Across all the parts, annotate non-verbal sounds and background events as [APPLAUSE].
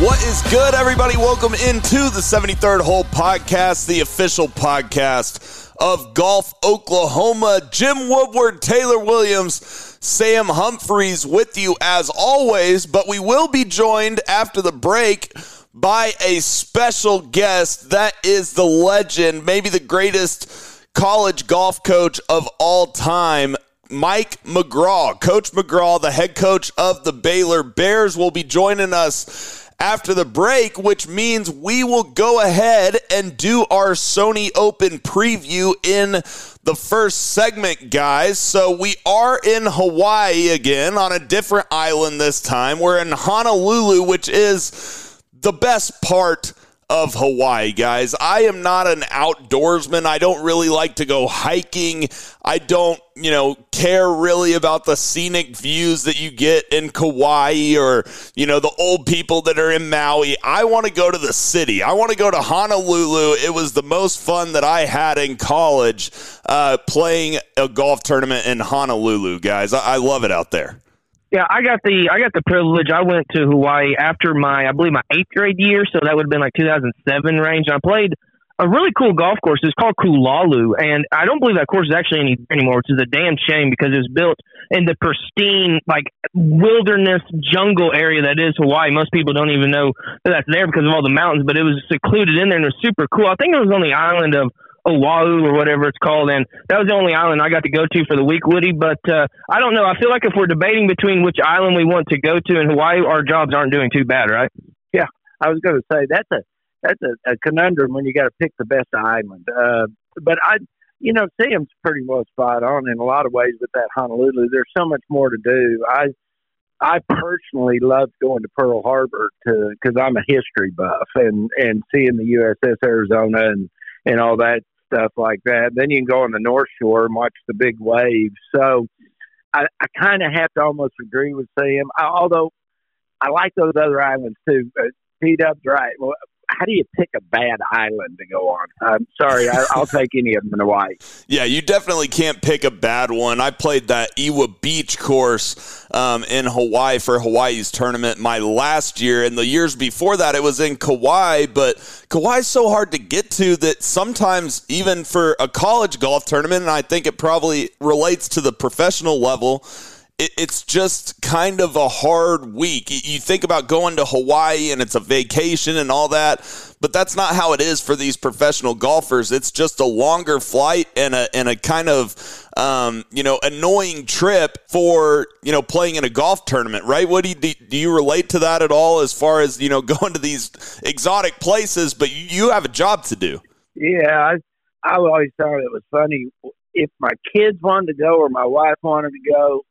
What is good, everybody? Welcome into the 73rd Hole Podcast, the official podcast of Golf Oklahoma. Jim Woodward, Taylor Williams, Sam Humphreys with you as always, but we will be joined after the break by a special guest. That is the legend, maybe the greatest college golf coach of all time, Mike McGraw. Coach McGraw, the head coach of the Baylor Bears, will be joining us after the break, which means we will go ahead and do our Sony Open preview in the first segment, guys. So we are in Hawaii again on a different island this time. We're in Honolulu, which is the best part of Hawaii, guys. I am not an outdoorsman. I don't really like to go hiking. I don't, you know, care really about the scenic views that you get in Kauai or, you know, the old people that are in Maui. I want to go to the city. I want to go to Honolulu. It was the most fun that I had in college uh, playing a golf tournament in Honolulu, guys. I, I love it out there. Yeah, I got the I got the privilege. I went to Hawaii after my I believe my eighth grade year, so that would have been like 2007 range. And I played a really cool golf course. It's called Kulalu, and I don't believe that course is actually any anymore, which is a damn shame because it was built in the pristine like wilderness jungle area that is Hawaii. Most people don't even know that that's there because of all the mountains, but it was secluded in there and it was super cool. I think it was on the island of Oahu or whatever it's called, and that was the only island I got to go to for the week, Woody. But uh, I don't know. I feel like if we're debating between which island we want to go to in Hawaii, our jobs aren't doing too bad, right? Yeah, I was going to say that's a that's a, a conundrum when you got to pick the best island. Uh, but I, you know, Sam's pretty well spot on in a lot of ways with that Honolulu. There's so much more to do. I I personally love going to Pearl Harbor to because I'm a history buff and and seeing the USS Arizona and and all that stuff like that. Then you can go on the North Shore and watch the big waves. So I, I kind of have to almost agree with Sam, I, although I like those other islands too. Uh, T-Dub's right. Well, how do you pick a bad island to go on? I'm sorry, I, will take any of them in Hawaii. Yeah, you definitely can't pick a bad one. I played that Ewa Beach course um, in Hawaii for Hawaii's tournament my last year, and the years before that it was in Kauai. But Kauai's so hard to get to that sometimes even for a college golf tournament, and I think it probably relates to the professional level it's just kind of a hard week. You think about going to Hawaii and it's a vacation and all that, but that's not how it is for these professional golfers. It's just a longer flight and a and a kind of um, you know annoying trip for you know playing in a golf tournament, right? What do you do you relate to that at all? As far as you know, [LAUGHS] going to these exotic places, but you have a job to do. Yeah, I I always thought it was funny if my kids wanted to go or my wife wanted to go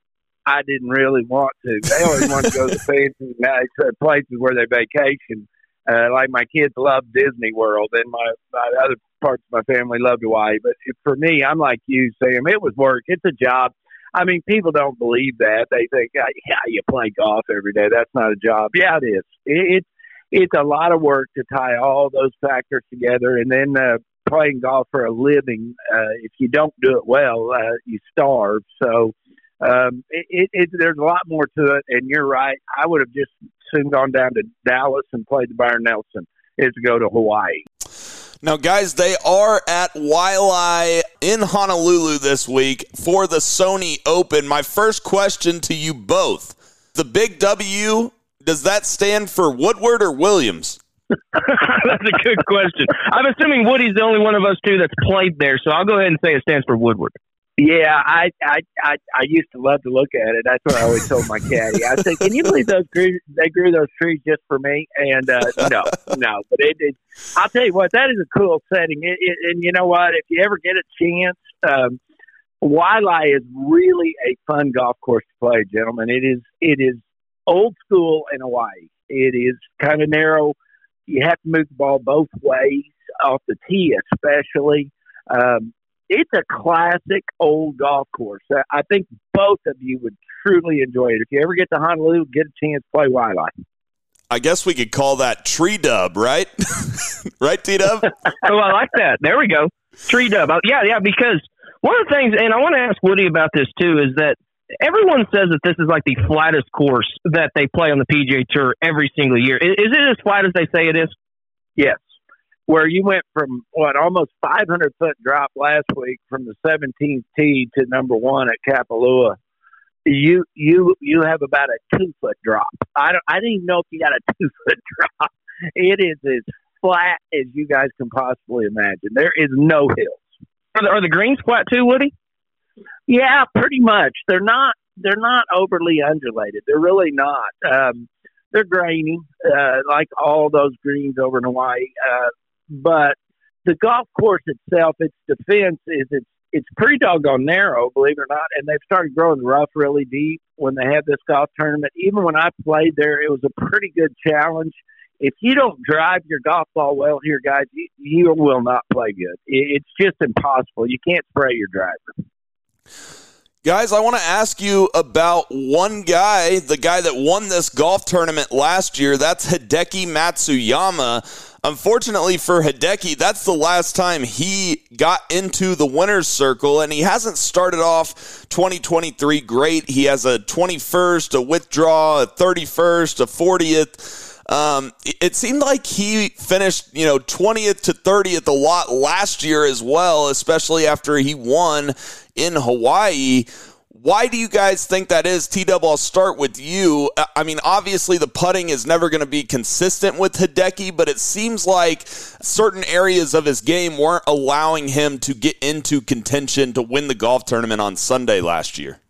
I didn't really want to. They always want to go to fancy [LAUGHS] nice uh, places where they vacation. Uh, like my kids love Disney World, and my, my other parts of my family loved Hawaii. But for me, I'm like you, Sam. It was work. It's a job. I mean, people don't believe that. They think, uh, yeah, you play golf every day. That's not a job. Yeah, it is. It, it's it's a lot of work to tie all those factors together, and then uh, playing golf for a living. Uh, if you don't do it well, uh, you starve. So um, it, it, it, there's a lot more to it. And you're right. I would have just soon gone down to Dallas and played the Byron Nelson is to go to Hawaii. Now, guys, they are at Waialae in Honolulu this week for the Sony Open. My first question to you both the big W, does that stand for Woodward or Williams? [LAUGHS] that's a good question. I'm assuming Woody's the only one of us two that's played there, so I'll go ahead and say it stands for Woodward. Yeah, I, I I I used to love to look at it. That's what I always told my caddy. I said, "Can you believe those grew? They grew those trees just for me?" And uh, no, no. But it, it, I'll tell you what, that is a cool setting. It, it, and you know what? If you ever get a chance, um, Waialae is really a fun golf course to play, gentlemen. It is it is old school in Hawaii. It is kind of narrow. You have to move the ball both ways off the tee, especially. Um, it's a classic old golf course. I think both of you would truly enjoy it. If you ever get to Honolulu, get a chance to play Waialae. I guess we could call that tree dub, right? [LAUGHS] right, T Dub? [LAUGHS] oh, I like that. There we go. Tree dub. Oh, yeah, yeah, because one of the things, and I want to ask Woody about this too, is that everyone says that this is like the flattest course that they play on the PGA Tour every single year. Is, is it as flat as they say it is? Yes. Where you went from what almost 500 foot drop last week from the 17th tee to number one at Kapalua you you you have about a two foot drop. I don't I didn't even know if you got a [LAUGHS] two foot drop. It is as flat as you guys can possibly imagine. There is no hills. Are the, are the greens flat too, Woody? Yeah, pretty much. They're not they're not overly undulated. They're really not. Um, they're grainy, uh, like all those greens over in Hawaii. Uh, but the golf course itself, its defense is its it's pretty doggone narrow, believe it or not. And they've started growing rough really deep when they have this golf tournament. Even when I played there, it was a pretty good challenge. If you don't drive your golf ball well here, guys, you, you will not play good. It's just impossible. You can't spray your driver. Guys, I want to ask you about one guy, the guy that won this golf tournament last year. That's Hideki Matsuyama. Unfortunately for Hideki, that's the last time he got into the winner's circle, and he hasn't started off 2023 great. He has a 21st, a withdraw, a 31st, a 40th. Um, it seemed like he finished, you know, 20th to 30th a lot last year as well, especially after he won in Hawaii. Why do you guys think that is? T Dub, I'll start with you. Uh, I mean, obviously, the putting is never going to be consistent with Hideki, but it seems like certain areas of his game weren't allowing him to get into contention to win the golf tournament on Sunday last year.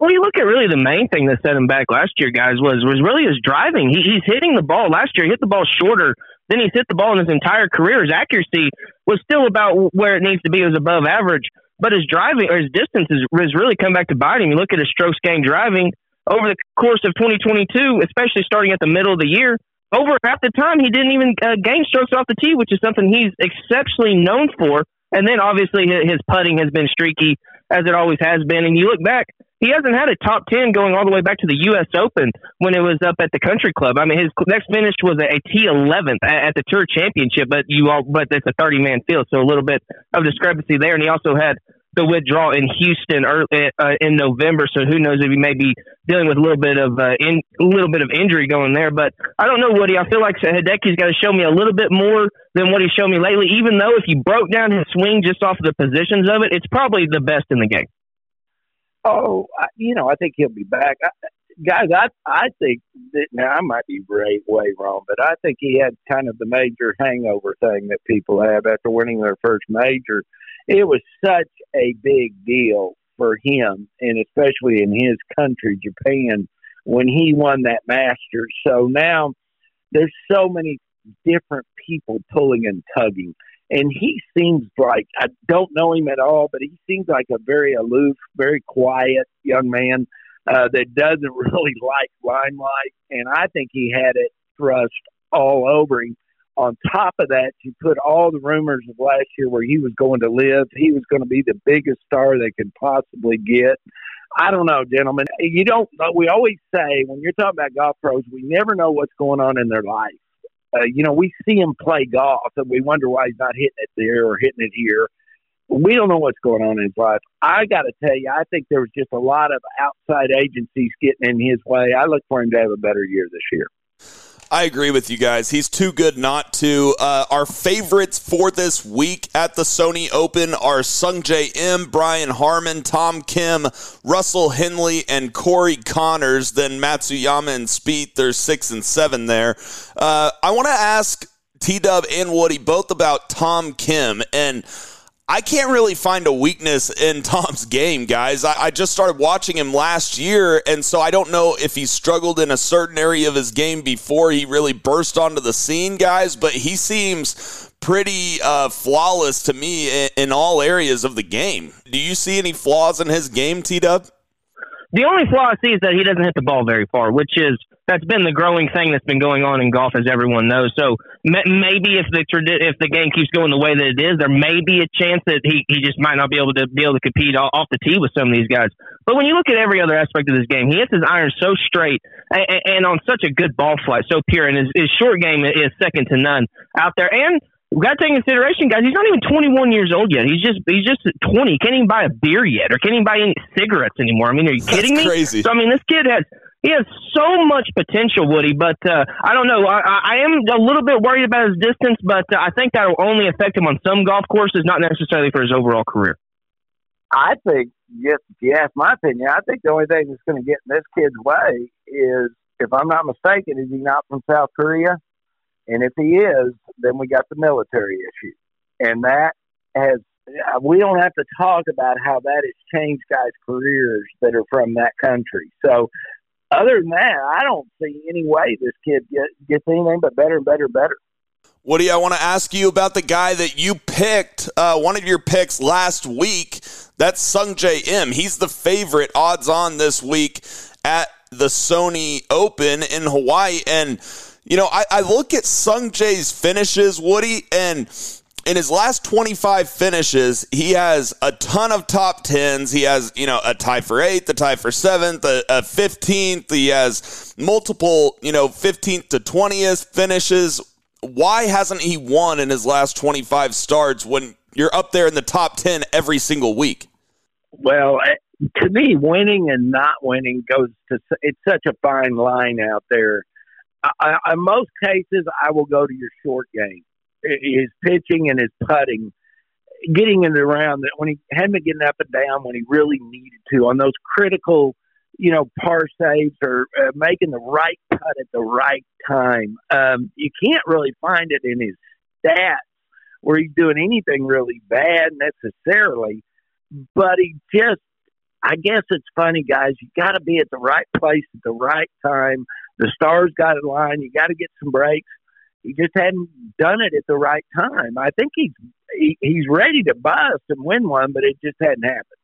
Well, you look at really the main thing that set him back last year, guys, was was really his driving. He, he's hitting the ball last year. He hit the ball shorter than he's hit the ball in his entire career. His accuracy was still about where it needs to be. It was above average but his driving or his distance has, has really come back to bite him. You look at his strokes gained driving over the course of 2022, especially starting at the middle of the year. Over half the time, he didn't even uh, gain strokes off the tee, which is something he's exceptionally known for. And then obviously his putting has been streaky, as it always has been. And you look back, he hasn't had a top 10 going all the way back to the U.S. Open when it was up at the country club. I mean, his next finish was a T11th at the tour championship, but you all, but it's a 30 man field. So a little bit of discrepancy there. And he also had the withdrawal in Houston early, uh, in November. So who knows if he may be dealing with a little bit of uh, in, a little bit of injury going there. But I don't know, Woody. I feel like Hideki's got to show me a little bit more than what he showed me lately. Even though if you broke down his swing just off the positions of it, it's probably the best in the game. Oh, I, you know, I think he'll be back. I, guys, I I think that now I might be way way wrong, but I think he had kind of the major hangover thing that people have after winning their first major it was such a big deal for him, and especially in his country, Japan, when he won that Masters. So now there's so many different people pulling and tugging. And he seems like I don't know him at all, but he seems like a very aloof, very quiet young man uh, that doesn't [LAUGHS] really like limelight. And I think he had it thrust all over him on top of that, you put all the rumors of last year where he was going to live. He was going to be the biggest star they could possibly get. I don't know, gentlemen. You don't. We always say when you're talking about golf pros, we never know what's going on in their life. Uh, you know, we see him play golf, and we wonder why he's not hitting it there or hitting it here. We don't know what's going on in his life. I got to tell you, I think there was just a lot of outside agencies getting in his way. I look for him to have a better year this year. I agree with you guys. He's too good not to. Uh, our favorites for this week at the Sony Open are Sungjae Im, Brian Harman, Tom Kim, Russell Henley, and Corey Conners. Then Matsuyama and Spieth, there's six and seven there. Uh, I want to ask T Dub and Woody both about Tom Kim and I can't really find a weakness in [LAUGHS] Tom's game, guys. I, I, just started watching him last year, and so I don't know if he struggled in a certain area of his game before he really burst onto the scene, guys, but he seems pretty uh, flawless to me in, in, all areas of the game. Do you see any flaws in his game, T Dub? The only flaw I see is that he doesn't hit the ball very far, which is that's been the growing thing that's been going on in golf, as everyone knows. So maybe if the if the game keeps going the way that it is, there may be a chance that he, he just might not be able to be able to compete off the tee with some of these guys. But when you look at every other aspect of this game, he hits his iron so straight and, and on such a good ball flight, so pure, and his, his short game is second to none out there. And we got to take into consideration, guys. He's not even 21 years old yet. He's just he's just 20. He can't even buy a beer yet, or can't even buy any cigarettes anymore. I mean, are you kidding That's me? Crazy. So I mean, this kid has he has so much potential, Woody. But uh, I don't know. I, I am a little bit worried about his distance, but uh, I think that will only affect him on some golf courses, not necessarily for his overall career. I think, yes, ask my opinion, I think the only thing that's going to get in this kid's way is, if I'm not mistaken, is he not from South Korea? And if he is, then we got the military issue. And that has, we don't have to talk about how that has changed guys' careers that are from that country. So, other than that, I don't see any way this kid get, gets anything but better and better and better. Woody, I want to ask you about the guy that you picked, uh, one of your picks last week. That's Sungjae Im. He's the favorite odds on this week at the Sony Open in Hawaii. And you know, I, I look at Sungjae's finishes, Woody, and in his last 25 finishes, he has a ton of top tens. He has, you know, a tie for eighth, a tie for seventh, a, a 15th. He has multiple, you know, 15th to 20th finishes. Why hasn't he won in his last 25 starts when you're up there in the top 10 every single week? Well, eh, to me, winning and not winning goes to, it's such a fine line out there I, in most cases, I will go to your short game. His pitching and his putting, getting it around that when he hadn't getting up and down when he really needed to on those critical, you know, par saves or uh, making the right cut at the right time. Um, you can't really find it in his stats where he's doing anything really bad necessarily, but he just I guess it's funny, guys. You got to be at the right place at the right time the stars got in line. You got to get some breaks. He just hadn't done it at the right time. I think he's he, he's ready to bust and win one, but it just hadn't happened.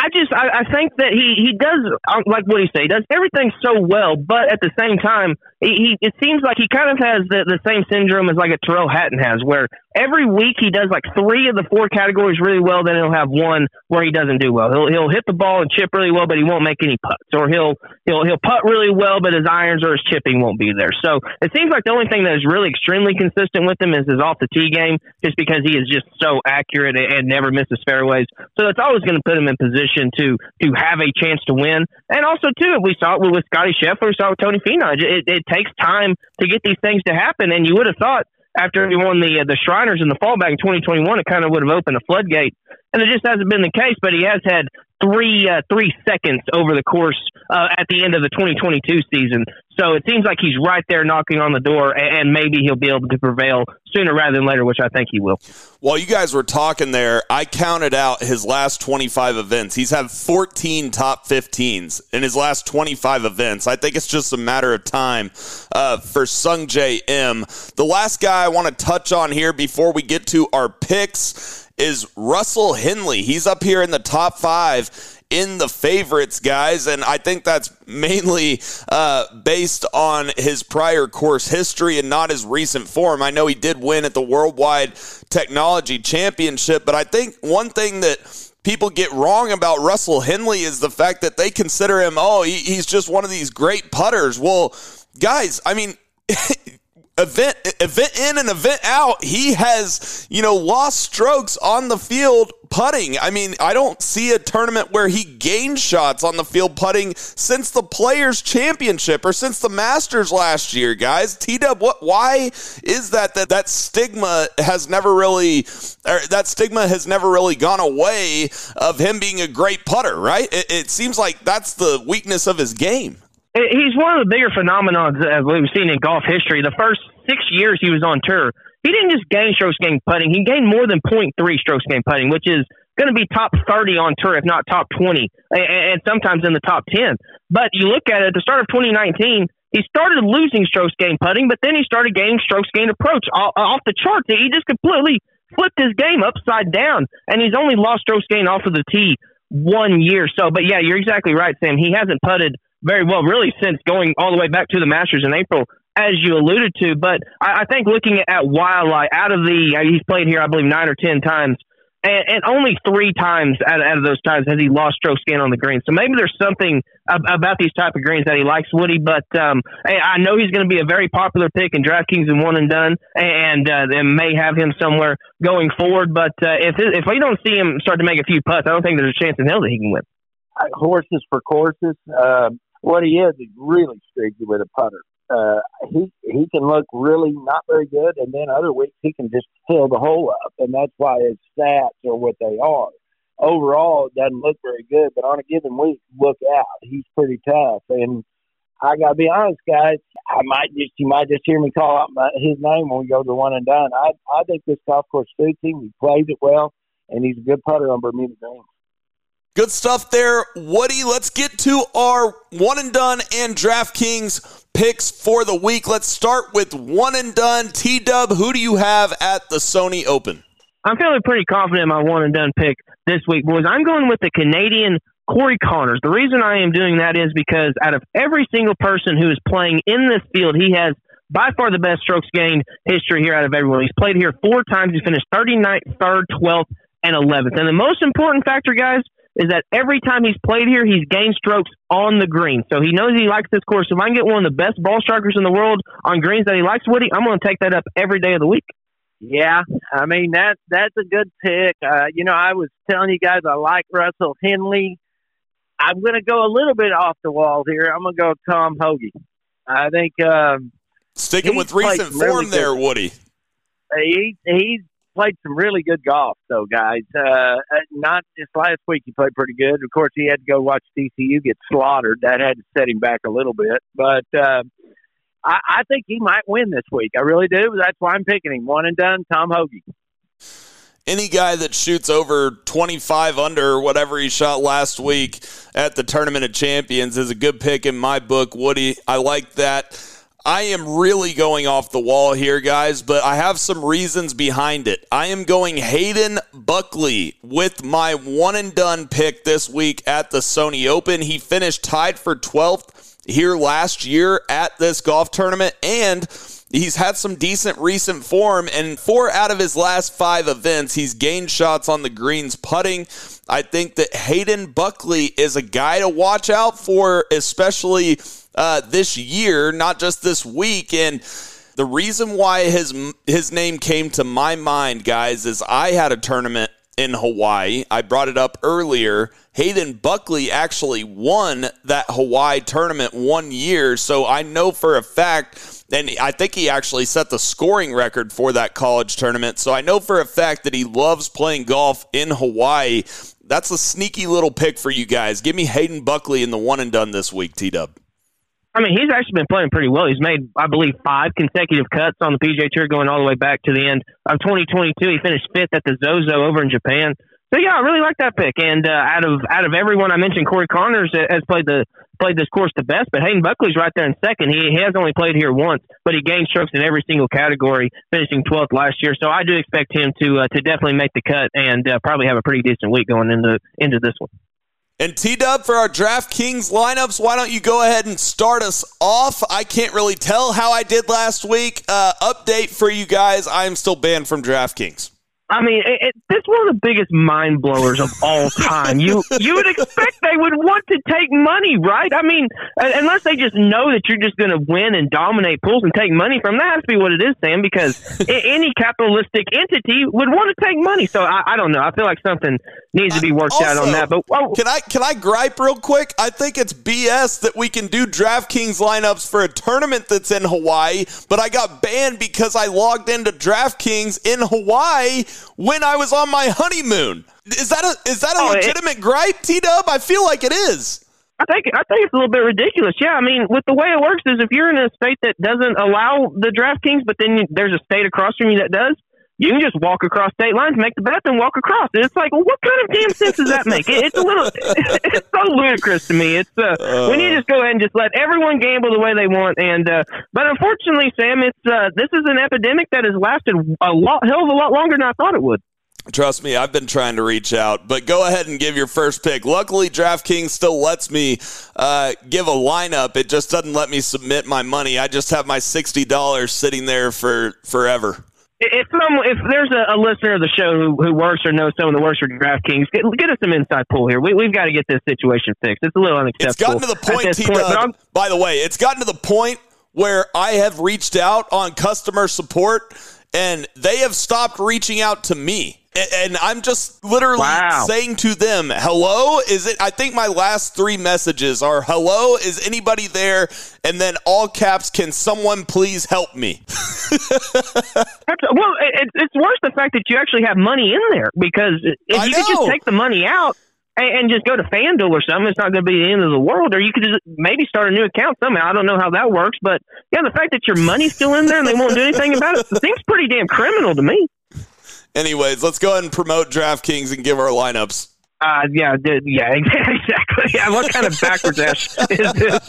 I just I, I think that he he does uh, like what he say he does everything so well, but at the same time he, he it seems like he kind of has the the same syndrome as like a Tyrrell Hatton has, where every week he does like three of the four categories really well, then he'll have one where he doesn't do well. He'll he'll hit the ball and chip really well, but he won't make any putts, or he'll he'll he'll putt really well, but his irons or his chipping won't be there. So it seems like the only thing that is really extremely consistent with him is his off the tee game, just because he is just so accurate and never misses fairways. So that's always going to put him in position position to to have a chance to win. And also, too, if we saw it with Scotty Scheffler, we saw it with Tony Finau. It, it takes time to get these things to happen, and you would have thought after he won the uh, the Shriners in the fall back in 2021, it kind of would have opened a floodgate, and it just hasn't been the case. But he has had three uh, three seconds over the course uh, at the end of the 2022 season. So it seems like he's right there knocking on the door, and maybe he'll be able to prevail sooner rather than later, which I think he will. While you guys were talking there, I counted out his last 25 events. He's had 14 top 15s in his last 25 events. I think it's just a matter of time uh, for Sungjae Im. The last guy I want to touch on here before we get to our picks is Russell Henley. He's up here in the top five in the favorites, guys. And I think that's mainly uh, based on his prior course history and not his recent form. I know he did win at the Worldwide Technology Championship, but I think one thing that people get wrong about Russell Henley is the fact that they consider him, oh, he, he's just one of these great putters. Well, guys, I mean, [LAUGHS] event event in and event out, he has, you know, lost strokes on the field putting. I mean, I don't see a tournament where he gained shots on the field putting since the Players Championship or since the Masters last year, guys. T Dub, what why is that that that stigma has never really that stigma has never really gone away of him being a great putter, right? It, it seems like that's the weakness of his game. He's one of the bigger phenomenons that we've seen in golf history. The first six years he was on tour, he didn't just gain strokes gain putting. He gained more than 0.3 strokes gain putting, which is going to be top 30 on tour, if not top 20, and, sometimes in the top 10. But you look at it at the start of 2019, he started losing strokes gain putting, but then he started gaining strokes gain approach off the charts. He just completely flipped his game upside down, and he's only lost strokes gain off of the tee one year. So, but yeah, you're exactly right, Sam. He hasn't putted very well, really, since going all the way back to the Masters in April, as you alluded to. But I, I think looking at Waialae, out of the, he's played here, I believe, nine or 10 times and, and only three times out of, out of those times has he lost stroke gained on the green. So maybe there's something ab- about these type of greens that he likes, Woody. But um, I know he's going to be a very popular pick in DraftKings and one and done, and uh, they may have him somewhere going forward. But uh, if if we don't see him start to make a few putts, I don't think there's a chance in hell that he can win. Horses for courses. Uh, what he is, he's really streaky with a putter uh, he he can look really not very good, and then other weeks he can just fill the hole up, and that's why his stats are what they are. Overall, it doesn't look very good, but on a given week, look out. He's pretty tough, and I gotta be honest, guys. I might just you might just hear me call out my, his name when we go to one and done. I I think this golf course suits him. He plays it well, and he's a good putter on Bermuda Greens. Good stuff there, Woody. Let's get to our one and done and DraftKings picks for the week. Let's start with one and done. T Dub, who do you have at the Sony Open? I'm feeling pretty confident in my one and done pick this week, boys. I'm going with the Canadian Corey Conners. The reason I am doing that is because out of every single person who is playing in this field, he has by far the best strokes gained history here out of everyone. He's played here four times. He finished 39th, 3rd, 12th, and 11th. And the most important factor, guys, is that every time he's played here, he's gained strokes on the green. So he knows he likes this course. If I can get one of the best ball strikers in the world on greens that he likes, Woody, I'm going to take that up every day of the week. Yeah, I mean that that's a good pick. Uh, you know, I was telling you guys I like Russell Henley. I'm going to go a little bit off the wall here. I'm going to go Tom Hoge. I think um, sticking with recent form really there, Woody. He he's played some really good golf, though, guys. Uh, uh, not just last week, he played pretty good. Of course, he had to go watch TCU get slaughtered. That had to set him back a little bit. But uh, I, I think he might win this week. I really do. That's why I'm picking him. One and done, Tom Hoge. Any guy that shoots over 25 under or whatever he shot last week at the Tournament of Champions is a good pick in my book, Woody. I like that. I am really going off the wall here, guys, but I have some reasons behind it. I am going Hayden Buckley with my one and done pick this week at the Sony Open. He finished tied for 12th here last year at this golf tournament, and he's had some decent recent form. And four out of his last five events, he's gained shots on the greens putting. I think that Hayden Buckley is a guy to watch out for, especially uh, this year, not just this week. And the reason why his his name came to my mind, guys, is I had a tournament in Hawaii. I brought it up earlier. Hayden Buckley actually won that Hawaii tournament one year, so I know for a fact, and I think he actually set the scoring record for that college tournament. So I know for a fact that he loves playing golf in Hawaii. That's a sneaky little pick for you guys. Give me Hayden Buckley in the one and done this week, T Dub. I mean, he's actually been playing pretty well. He's made, I believe, five consecutive cuts on the PGA Tour, going all the way back to the end of 2022. He finished fifth at the Zozo over in Japan. So yeah, I really like that pick. And uh, out of out of everyone I mentioned, Corey Conners has played the played this course the best, but Hayden Buckley's right there in second. He, he has only played here once, but he gained strokes in every single category, finishing 12th last year. So I do expect him to uh, to definitely make the cut and uh, probably have a pretty decent week going into into this one. And T Dub for our DraftKings lineups, why don't you go ahead and start us off? I can't really tell how I did last week. Uh, update for you guys I am still banned from DraftKings. I mean, it, it, it's one of the biggest mind blowers of all time. You you would expect they would want to take money, right? I mean, uh, unless they just know that you're just going to win and dominate pools and take money from that has to be what it is, Sam. Because any capitalistic entity would want to take money. So I, I don't know. I feel like something needs to be worked also, out on that. But oh. can I can I gripe real quick? I think it's BS that we can do DraftKings lineups for a tournament that's in Hawaii, but I got banned because I logged into DraftKings in Hawaii when I was on my honeymoon. Is that a is that a oh, legitimate it, gripe, T Dub? I feel like it is. I think I think it's a little bit ridiculous. Yeah, I mean, with the way it works is if you're in a state that doesn't allow the DraftKings, but then there's a state across from you that does, you can just walk across state lines, make the bet, and walk across. It's like, well, what kind of damn sense does that make? It, it's a little, [LAUGHS] it's so ludicrous to me. It's uh, uh, when you just go ahead and just let everyone gamble the way they want. And uh, but unfortunately, Sam, it's uh, this is an epidemic that has lasted a lot, hell of a lot longer than I thought it would. Trust me, I've been trying to reach out, but go ahead and give your first pick. Luckily, DraftKings still lets me uh, give a lineup. It just doesn't let me submit my money. I just have my sixty dollars sitting there for forever. If some, if there's a, a listener of the show who, who works or knows some of the works for DraftKings, get, get us some inside pool here. We, we've got to get this situation fixed. It's a little unacceptable. It's gotten to the point, T point, By the way, it's gotten to the point where I have reached out on customer support, and they have stopped reaching out to me. A- And I'm just literally Wow. saying to them, "Hello, is it?" I think my last three messages are, "Hello, is anybody there?" And then all caps, "Can someone please help me?" [LAUGHS] Well, it, it's worse the fact that you actually have money in there because if I you could just take the money out and, and just go to FanDuel or something, it's not going to be the end of the world. Or you could just maybe start a new account somehow. I don't know how that works, but yeah, the fact that your money's still in there and they won't do anything about it seems pretty damn criminal to me. Anyways, let's go ahead and promote DraftKings and give our lineups. Uh, yeah, yeah, [LAUGHS] exactly. Yeah, what kind of backwards ass [LAUGHS] is this? [LAUGHS]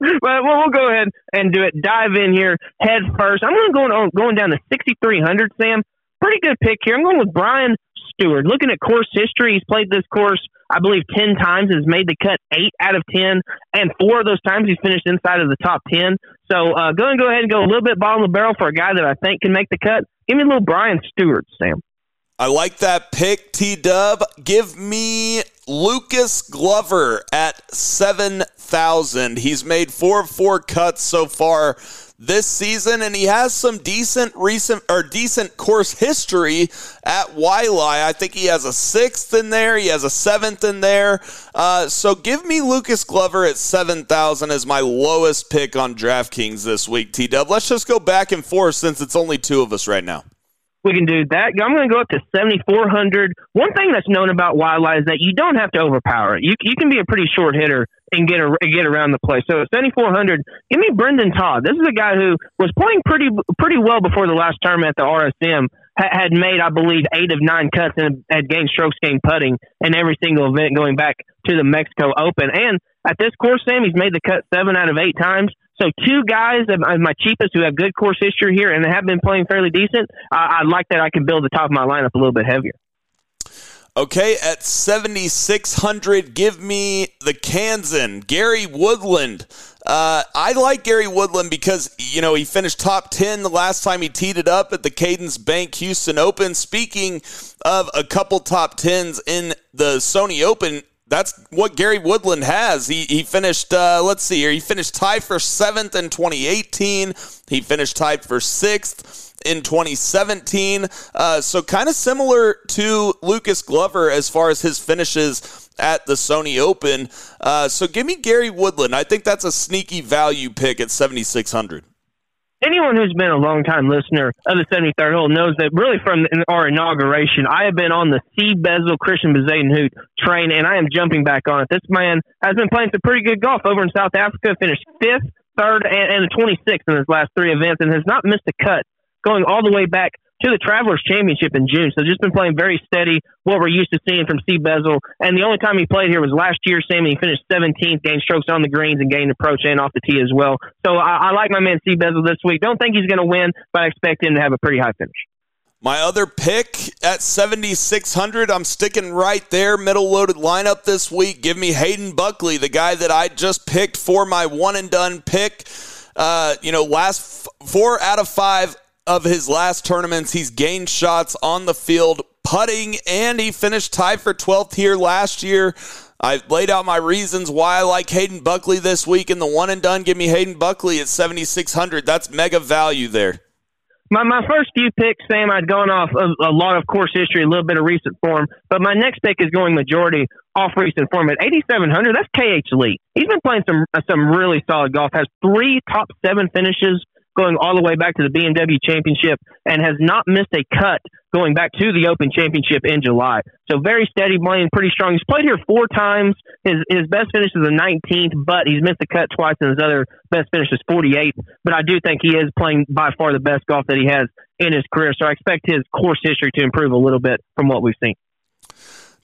but well, we'll go ahead and do it. Dive in here head first. I'm going to go going down to 6,300. Sam, pretty good pick here. I'm going with Brian Stuard. Looking at course history, he's played this course, I believe, 10 times. Has made the cut eight out of 10, and four of those times he's finished inside of the top 10. So, uh, go and go ahead and go a little bit bottom of the barrel for a guy that I think can make the cut. Give me a little Brian Stuard, Sam. I like that pick, T Dub. Give me Lucas Glover at 7,000. He's made four of four cuts so far this season, and he has some decent recent or decent course history at Waialae. I think he has a sixth in there, he has a seventh in there. Uh, so give me Lucas Glover at 7,000 as my lowest pick on DraftKings this week, T Dub. Let's just go back and forth since it's only two of us right now. We can do that. I'm going to go up to 7,400. One thing that's known about Waialae is that you don't have to overpower it. You, you can be a pretty short hitter and get a, get around the place. So at 7,400, give me Brendon Todd. This is a guy who was playing pretty pretty well before the last tournament at the RSM. Ha- had made, I believe, eight of nine cuts and had gained strokes gained putting in every single event going back to the Mexico Open. And at this course, Sam, he's made the cut seven out of eight times. So two guys of my cheapest who have good course history here and have been playing fairly decent. I, I like that I can build the top of my lineup a little bit heavier. Okay, at 7,600, give me the Kansan, Gary Woodland. Uh, I like Gary Woodland because, you know, he finished top 10 the last time he teed it up at the Cadence Bank Houston Open. Speaking of a couple top 10s in the Sony Open, that's what Gary Woodland has. He, he finished, uh, let's see here, he finished tied for seventh in 2018. He finished tied for sixth in 2017. Uh, so kind of similar to Lucas Glover as far as his finishes at the Sony Open. Uh, so give me Gary Woodland. I think that's a sneaky value pick at 7,600. Anyone who's been a long time listener of the 73rd hole knows that really from our inauguration, I have been on the C Bezel Christiaan Bezuidenhout train, and I am jumping back on it. This man has been playing some pretty good golf over in South Africa, finished fifth, third, and, and 26th in his last three events, and has not missed a cut going all the way back to the Travelers Championship in June. So just been playing very steady, what we're used to seeing from C Bezel. And the only time he played here was last year, Sammy. He finished 17th, gained strokes on the greens, and gained approach and off the tee as well. So I, I like my man C Bezel this week. Don't think he's going to win, but I expect him to have a pretty high finish. My other pick at 7,600, I'm sticking right there, middle loaded lineup this week. Give me Hayden Buckley, the guy that I just picked for my one and done pick. Uh, you know, last f- four out of five of his last tournaments, he's gained shots on the field, putting, and he finished tied for 12th here last year. I laid out my reasons why I like Hayden Buckley this week in the one and done. Give me Hayden Buckley at 7,600. That's mega value there. My my first few picks, Sam, I'd gone off a, a lot of course history, a little bit of recent form, but my next pick is going majority off recent form at 8,700. That's KH Lee. He's been playing some uh, some really solid golf. Has three top seven finishes going all the way back to the BMW Championship, and has not missed a cut going back to the Open Championship in July. So very steady, playing pretty strong. He's played here four times. His his best finish is the 19th, but he's missed a cut twice, and his other best finish is 48th. But I do think he is playing by far the best golf that he has in his career. So I expect his course history to improve a little bit from what we've seen.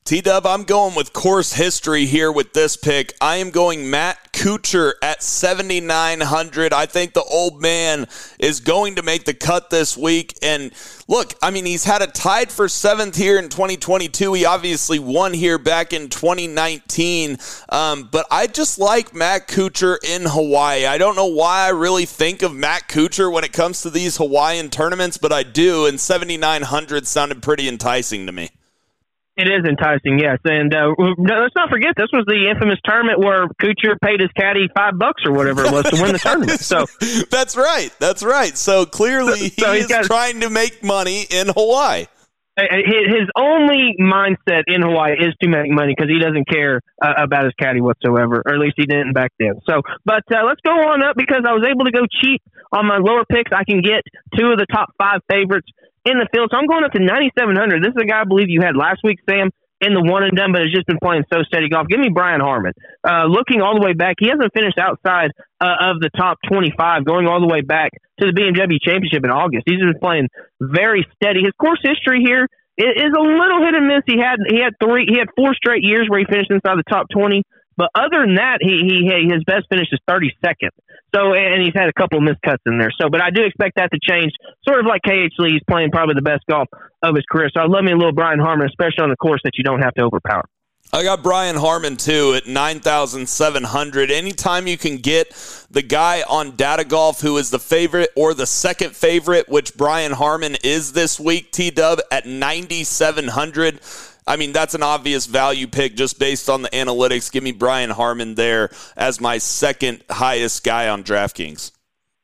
T Dub, I'm going with course history here with this pick. I am going Matt Kuchar at 7,900. I think the old man is going to make the cut this week. And look, I mean, he's had a tied for seventh here in 2022. He obviously won here back in 2019. Um, but I just like Matt Kuchar in Hawaii. I don't know why I really think of Matt Kuchar when it comes to these Hawaiian tournaments, but I do. And 7,900 sounded pretty enticing to me. It is enticing, yes. And uh, let's not forget, this was the infamous tournament where Kuchar paid his caddy five bucks or whatever it was to win the tournament. So [LAUGHS] that's right. That's right. So clearly, so, he is got, trying to make money in Hawaii. His only mindset in Hawaii is to make money because he doesn't care uh, about his caddy whatsoever, or at least he didn't back then. So, but uh, let's go on up because I was able to go cheap on my lower picks. I can get two of the top five favorites in the field. So I'm going up to 9,700. This is a guy I believe you had last week, Sam, in the one and done, but has just been playing so steady golf. Give me Brian Harman. Uh, looking all the way back, he hasn't finished outside uh, of the top 25, going all the way back to the BMW Championship in August. He's been playing very steady. His course history here is a little hit and miss. He had he had three he had four straight years where he finished inside the top 20. But other than that, he, he his best finish is 32nd. So and he's had a couple of miscuts in there. So, but I do expect that to change. Sort of like KH Lee, he's playing probably the best golf of his career. So I love me a little Brian Harman, especially on the course that you don't have to overpower. I got Brian Harman too at 9,700. Anytime you can get the guy on Data Golf who is the favorite or the second favorite, which Brian Harman is this week, T Dub at 9,700. I mean, that's an obvious value pick just based on the analytics. Give me Brian Harman there as my second highest guy on DraftKings.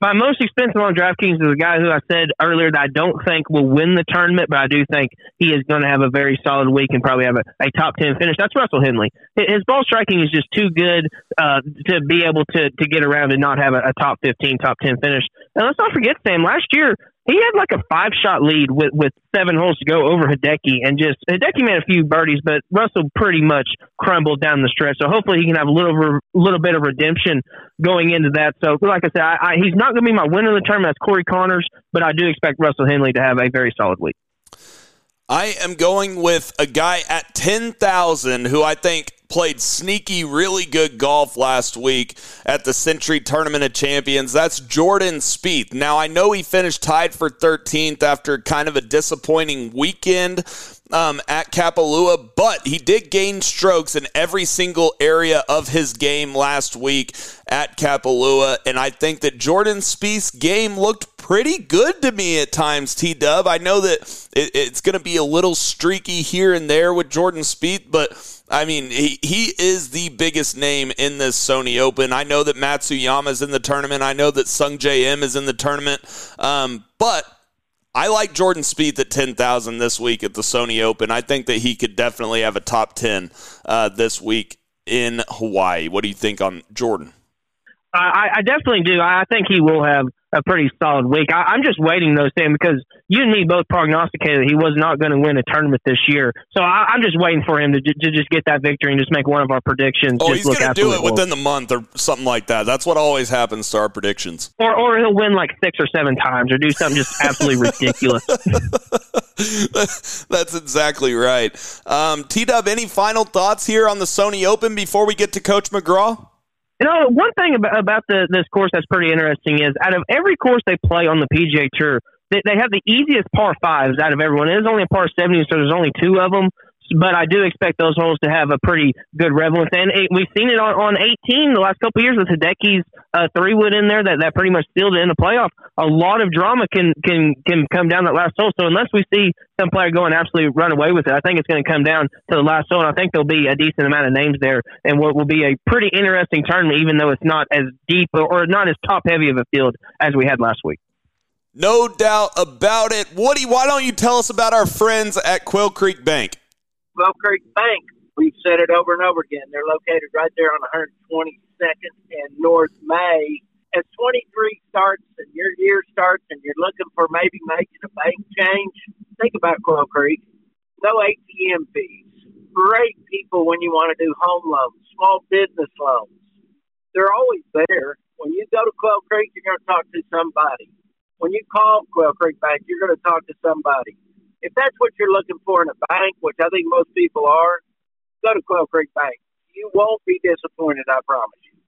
My most expensive on DraftKings is a guy who I said earlier that I don't think will win the tournament, but I do think he is going to have a very solid week and probably have a, a top 10 finish. That's Russell Henley. His ball striking is just too good uh, to be able to, to get around and not have a, a top 15, top 10 finish. And let's not forget, Sam, last year he had like a five shot lead with, with seven holes to go over Hideki and just Hideki made a few birdies, but Russell pretty much crumbled down the stretch. So hopefully he can have a little little bit of redemption going into that. So like I said, I, I, he's not going to be my winner of the tournament. That's Corey Conners, but I do expect Russell Henley to have a very solid week. I am going with a guy at 10,000 who I think played sneaky, really good golf last week at the Sentry Tournament of Champions. That's Jordan Spieth. Now, I know he finished tied for 13th after kind of a disappointing weekend um, at Kapalua, but he did gain strokes in every single area of his game last week at Kapalua. And I think that Jordan Spieth's game looked pretty good to me at times, T Dub. I know that it, it's going to be a little streaky here and there with Jordan Spieth, but I mean, he, he is the biggest name in this Sony Open. I know that Matsuyama is in the tournament. I know that Sungjae Im is in the tournament. Um, but I like Jordan Spieth at 10,000 this week at the Sony Open. I think that he could definitely have a top 10 uh, this week in Hawaii. What do you think on Jordan? I, I definitely do. I think he will have a pretty solid week. I, am just waiting though, Sam, because you and me both prognosticated he was not going to win a tournament this year. So I, am just waiting for him to, to just get that victory and just make one of our predictions. Oh, he's going to do it within the month or something like that. That's what always happens to our predictions. Or or he'll win like six or seven times or do something just absolutely ridiculous. [LAUGHS] That's exactly right. Um, T Dub, any final thoughts here on the Sony Open before we get to Coach McGraw? You know, one thing about, about the, this course that's pretty interesting is out of every course they play on the PGA Tour, they, they have the easiest par fives out of everyone. It is only a par 70, so there's only two of them but I do expect those holes to have a pretty good relevance. And it, we've seen it on, on 18 the last couple years with Hideki's uh, three wood in there that, that pretty much sealed it in the playoff. A lot of drama can can can come down that last hole. So unless we see some player go and absolutely run away with it, I think it's going to come down to the last hole. And I think there'll be a decent amount of names there, and what will be a pretty interesting tournament, even though it's not as deep or, or not as top heavy of a field as we had last week. No doubt about it. Woody, why don't you tell us about our friends at Quail Creek Bank? Quail Creek Bank. We've said it over and over again. They're located right there on 122nd and North May. As 23 starts and your year starts and you're looking for maybe making a bank change, think about Quail Creek. No ATM fees. Great people when you want to do home loans, small business loans. They're always there. When you go to Quail Creek, you're going to talk to somebody. When you call Quail Creek Bank, you're going to talk to somebody if that's what you're looking for in a bank, which I think most people are, go to Quail Creek Bank. You won't be disappointed, I promise you.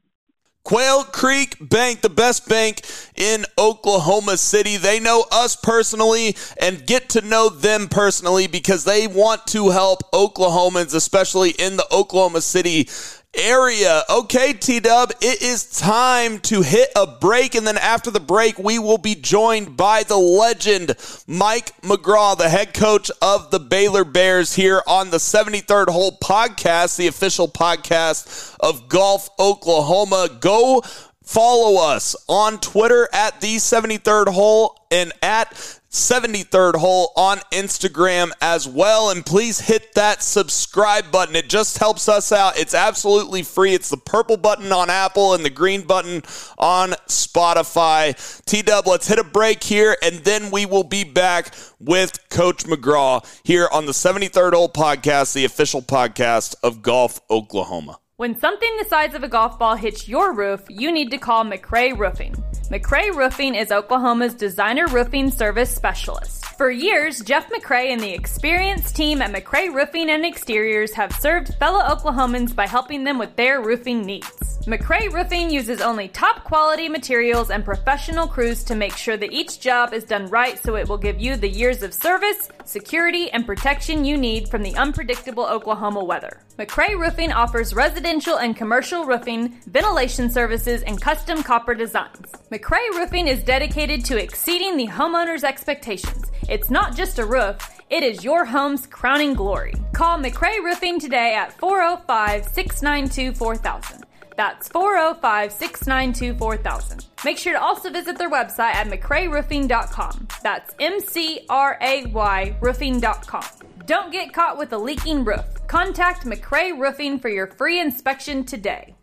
Quail Creek Bank, the best bank in Oklahoma City. They know us personally and get to know them personally because they want to help Oklahomans, especially in the Oklahoma City area. Okay, T Dub, it is time to hit a break. And then after the break, we will be joined by the legend, Mike McGraw, the head coach of the Baylor Bears, here on the 73rd Hole podcast, the official podcast of Golf Oklahoma. Go follow us on Twitter at the 73rd Hole and at 73rd hole on Instagram as well. And please hit that subscribe button. It just helps us out. It's absolutely free. It's the purple button on Apple and the green button on Spotify. T Dub, let's hit a break here, and then we will be back with Coach McGraw here on the 73rd hole podcast, the official podcast of Golf Oklahoma. When something the size of a golf ball hits your roof, you need to call McRae Roofing. McRae Roofing is Oklahoma's designer roofing service specialist. For years, Jeff McRae and the experienced team at McRae Roofing and Exteriors have served fellow Oklahomans by helping them with their roofing needs. McRae Roofing uses only top quality materials and professional crews to make sure that each job is done right so it will give you the years of service, security, and protection you need from the unpredictable Oklahoma weather. McRae Roofing offers residential and commercial roofing, ventilation services, and custom copper designs. McRae Roofing is dedicated to exceeding the homeowner's expectations. It's not just a roof, it is your home's crowning glory. Call McRae Roofing today at 405 692 4000. That's 405 692 4000. Make sure to also visit their website at McRayRoofing.com. That's M C R A Y roofing.com. Don't get caught with a leaking roof. Contact McRae Roofing for your free inspection today.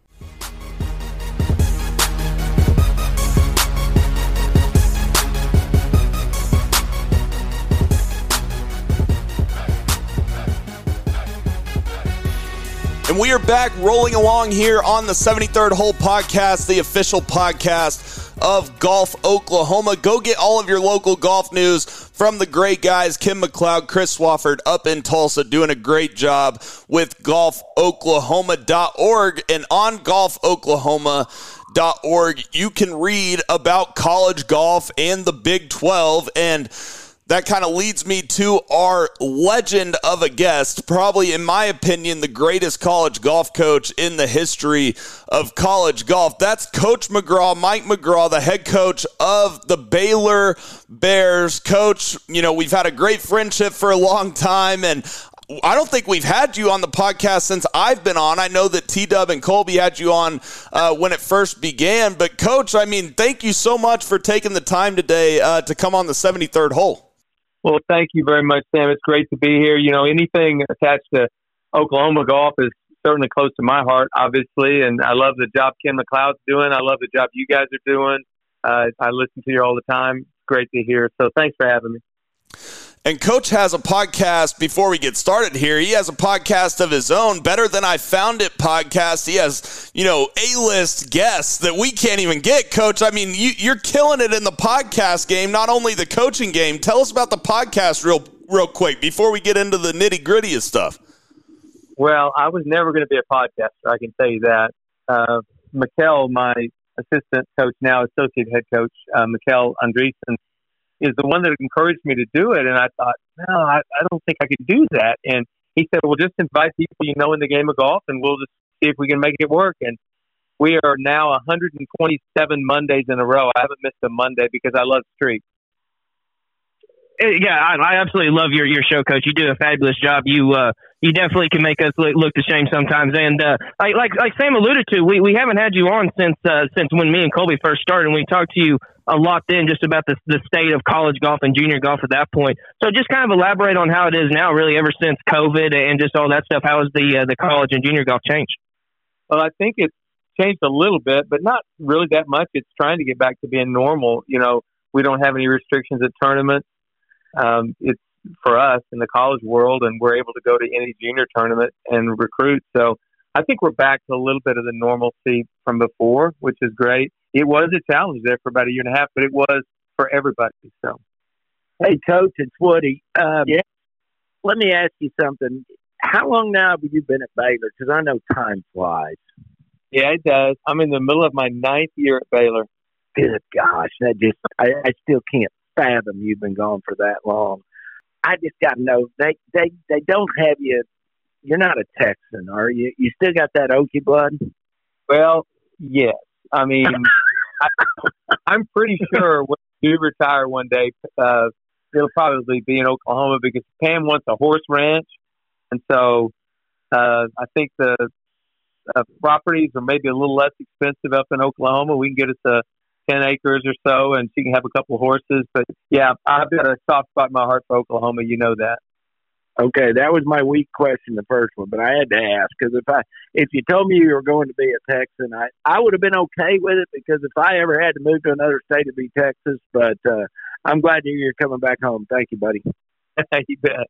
And we are back rolling along here on the 73rd Hole Podcast, the official podcast of Golf Oklahoma. Go get all of your local golf news from the great guys, Ken McLeod, Chris Swafford up in Tulsa, doing a great job with golfoklahoma.org and on golfoklahoma.org. You can read about college golf and the Big 12 and that kind of leads me to our legend of a guest, probably, in my opinion, the greatest college golf coach in the history of college golf. That's Coach McGraw, Mike McGraw, the head coach of the Baylor Bears. Coach, you know, we've had a great friendship for a long time, and I don't think we've had you on the podcast since I've been on. I know that T Dub and Colby had you on uh, when it first began, but Coach, I mean, thank you so much for taking the time today uh, to come on the 73rd hole. Well, thank you very much, Sam. It's great to be here. You know, anything attached to Oklahoma golf is certainly close to my heart, obviously, and I love the job Ken McLeod's doing. I love the job you guys are doing. Uh, I listen to you all the time. It's great to hear. So thanks for having me. And Coach has a podcast before we get started here. He has a podcast of his own, Better Than I Found It podcast. He has, you know, A list guests that we can't even get, Coach. I mean, you, are killing it in the podcast game, not only the coaching game. Tell us about the podcast real, real quick before we get into the nitty gritty of stuff. Well, I was never going to be a podcaster, I can tell you that. Uh, Mikkel, my assistant coach, now associate head coach, uh, Mikkel Andresen, is the one that encouraged me to do it. And I thought, no, I, I don't think I could do that. And he said, well, just invite people you know in the game of golf, and we'll just see if we can make it work. And we are now 127 Mondays in a row. I haven't missed a Monday because I love streaks. Yeah, I, I absolutely love your your show, Coach. You do a fabulous job. You uh, you definitely can make us look, look to shame sometimes. And uh, like like like Sam alluded to, we, we haven't had you on since uh, since when me and Colby first started, and we talked to you a lot then just about the the state of college golf and junior golf at that point. So just kind of elaborate on how it is now, really, ever since COVID and just all that stuff. How has the uh, the college and junior golf changed? Well, I think it's changed a little bit, but not really that much. It's trying to get back to being normal. You know, we don't have any restrictions at tournaments um, it's for us in the college world, and we're able to go to any junior tournament and recruit. So I think we're back to a little bit of the normalcy from before, which is great. It was a challenge there for about a year and a half, but it was for everybody. So, hey, coach, it's Woody. Um, yeah. Let me ask you something. how long now have you been at Baylor? Because I know time flies. Yeah, it does. I'm in the middle of my ninth year at Baylor. Good gosh, that just I, I still can't fathom you've been gone for that long. I just got to know they they they don't have you. You're not a Texan, are you? You still got that Okie blood? Well, yes. I mean, [LAUGHS] I, I'm pretty sure when you retire one day, uh, it'll probably be in Oklahoma because Pam wants a horse ranch, and so uh, I think the uh, properties are maybe a little less expensive up in Oklahoma. We can get us a ten acres or so, and she can have a couple of horses. But yeah, I've got a soft spot in my heart for Oklahoma. You know that. Okay, that was my weak question, the first one, but I had to ask because if I if you told me you were going to be a Texan, I I would have been okay with it because if I ever had to move to another state, it'd be Texas. But uh, I'm glad to hear you're coming back home. Thank you, buddy. [LAUGHS] you bet.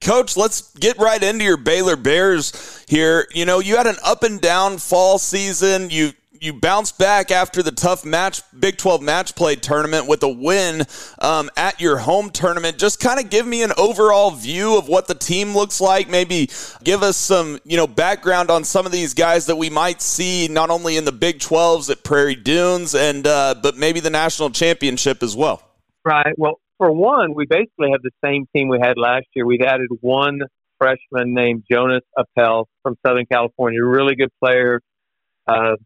Coach, let's get right into your Baylor Bears here. You know, you had an up and down fall season. You you bounced back after the tough match Big 12 match play tournament with a win um, at your home tournament. Just kind of give me an overall view of what the team looks like. Maybe give us some you know background on some of these guys that we might see not only in the Big 12s at Prairie Dunes and uh, but maybe the national championship as well. Right. Well, for one, we basically have the same team we had last year. We've added one freshman named Jonas Appel from Southern California, really good player. Uh,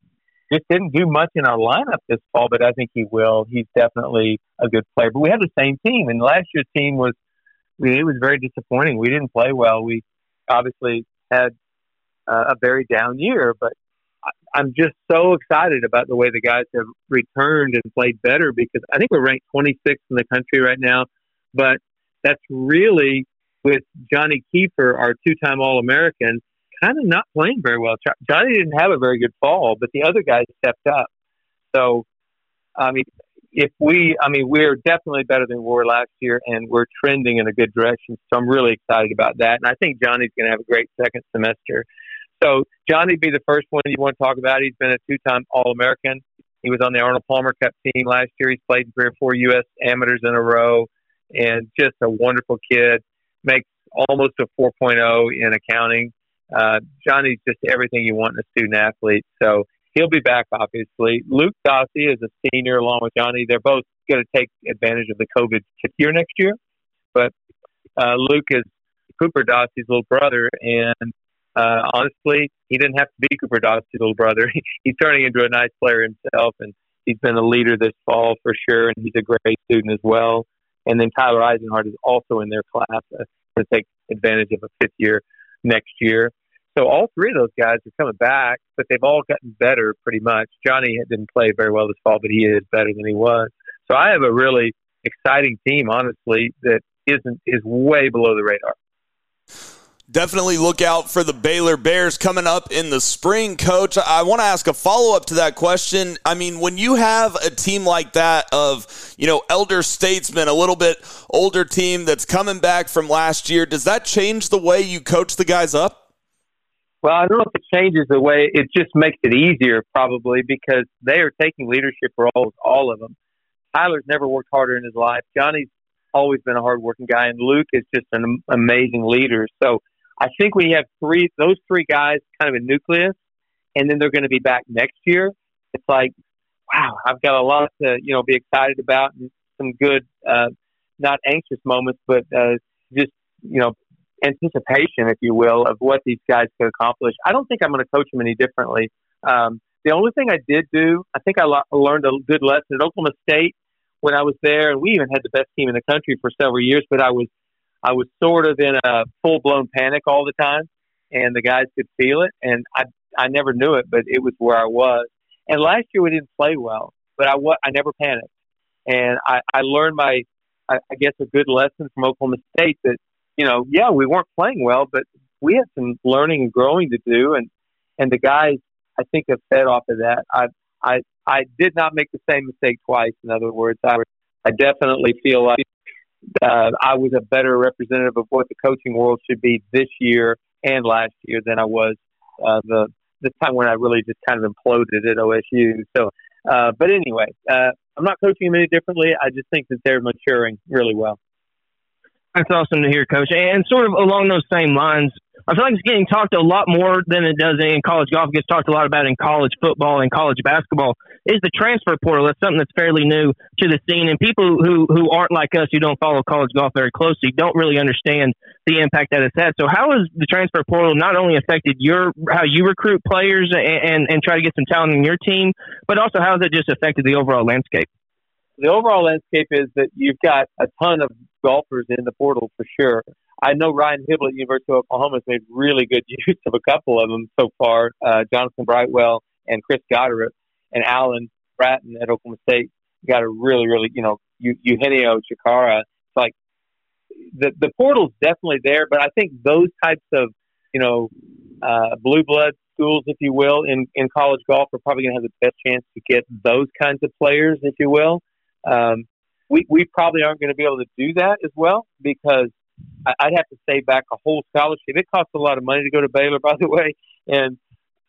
just didn't do much in our lineup this fall, but I think he will. He's definitely a good player. But we have the same team, and last year's team was it was very disappointing. We didn't play well. We obviously had uh, a very down year, but I'm just so excited about the way the guys have returned and played better because I think we're ranked 26th in the country right now, but that's really with Johnny Keefer, our two-time All-American, kind of not playing very well. Johnny didn't have a very good fall, but the other guys stepped up. So, I mean, if we, I mean, we're definitely better than we were last year, and we're trending in a good direction. So I'm really excited about that, and I think Johnny's going to have a great second semester. So Johnny be the first one you want to talk about. He's been a two-time All-American. He was on the Arnold Palmer Cup team last year. He's played three or four U.S. amateurs in a row, and just a wonderful kid. Makes almost a 4.0 in accounting. Uh, Johnny's just everything you want in a student athlete. So he'll be back, obviously. Luke Dossey is a senior along with Johnny. They're both going to take advantage of the COVID year next year. But uh, Luke is Cooper Dossey's little brother, and uh, honestly, he didn't have to be Cooper Dossey's little brother. [LAUGHS] he's turning into a nice player himself, and he's been a leader this fall for sure, and he's a great student as well. And then Tyler Eisenhart is also in their class uh, to take advantage of a fifth year next year. So all three of those guys are coming back, but they've all gotten better pretty much. Johnny didn't play very well this fall, but he is better than he was. So I have a really exciting team, honestly, that isn't is way below the radar. Definitely look out for the Baylor Bears coming up in the spring, coach. I want to ask a follow up to that question. I mean, when you have a team like that of, you know, elder statesmen, a little bit older team that's coming back from last year, does that change the way you coach the guys up? Well, I don't know if it changes the way it just makes it easier, probably because they are taking leadership roles, all of them. Tyler's never worked harder in his life. Johnny's always been a hardworking guy, and Luke is just an amazing leader. So I think we have three, those three guys, kind of a nucleus, and then they're going to be back next year. It's like, wow, I've got a lot to you know be excited about, and some good, uh, not anxious moments, but uh, just you know anticipation, if you will, of what these guys could accomplish. I don't think I'm going to coach them any differently. Um, the only thing I did do, I think I lo- learned a good lesson at Oklahoma State when I was there, and we even had the best team in the country for several years. But I was, I was sort of in a full blown panic all the time, and the guys could feel it, and I, I never knew it, but it was where I was. And last year we didn't play well, but I, I never panicked, and I, I learned my, I, I guess, a good lesson from Oklahoma State that you know, yeah, we weren't playing well, but we had some learning and growing to do, and and the guys I think have fed off of that. I I I did not make the same mistake twice. In other words, I I definitely feel like uh, I was a better representative of what the coaching world should be this year and last year than I was uh, the the time when I really just kind of imploded at OSU. So, uh, but anyway, uh, I'm not coaching them any differently. I just think that they're maturing really well. That's awesome to hear, Coach. And sort of along those same lines, I feel like it's getting talked a lot more than it does in college golf. It gets talked a lot about in college football and college basketball. Is the transfer portal? That's something that's fairly new to the scene, and people who who aren't like us, who don't follow college golf very closely, don't really understand the impact that it's had. So, how has the transfer portal not only affected your how you recruit players and and, and try to get some talent in your team, but also how has it just affected the overall landscape? The overall landscape is that you've got a ton of golfers in the portal for sure. I know Ryan Hybl at University of Oklahoma has made really good [LAUGHS] use of a couple of them so far. Uh, Jonathan Brightwell and Chris Goddard and Alan Bratton at Oklahoma State got a really, really, you know, Eugenio Chacarra. It's like the the portal's definitely there, but I think those types of, you know, uh, blue blood schools, if you will, in in college golf are probably going to have the best chance to get those kinds of players, if you will. Um, we we probably aren't going to be able to do that as well because I'd have to save back a whole scholarship. It costs a lot of money to go to Baylor, [LAUGHS] by the way, and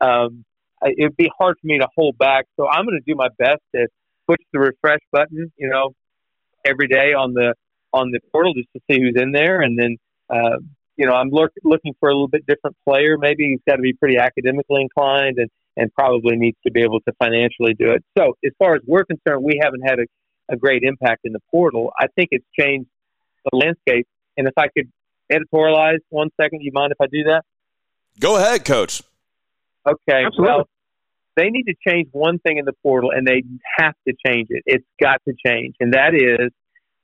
um, it'd be hard for me to hold back. So I'm going to do my best to push the refresh button, you know, every day on the on the portal just to see who's in there, and then uh, you know I'm look, looking for a little bit different player. Maybe he's got to be pretty academically inclined and and probably needs to be able to financially do it. So as far as we're concerned, we haven't had a, a great impact in the portal. I think it's changed the landscape and if I could editorialize one second, you mind if I do that? Go ahead, Coach. Okay. Absolutely. Well, they need to change one thing in the portal, and they have to change it. It's got to change, and that is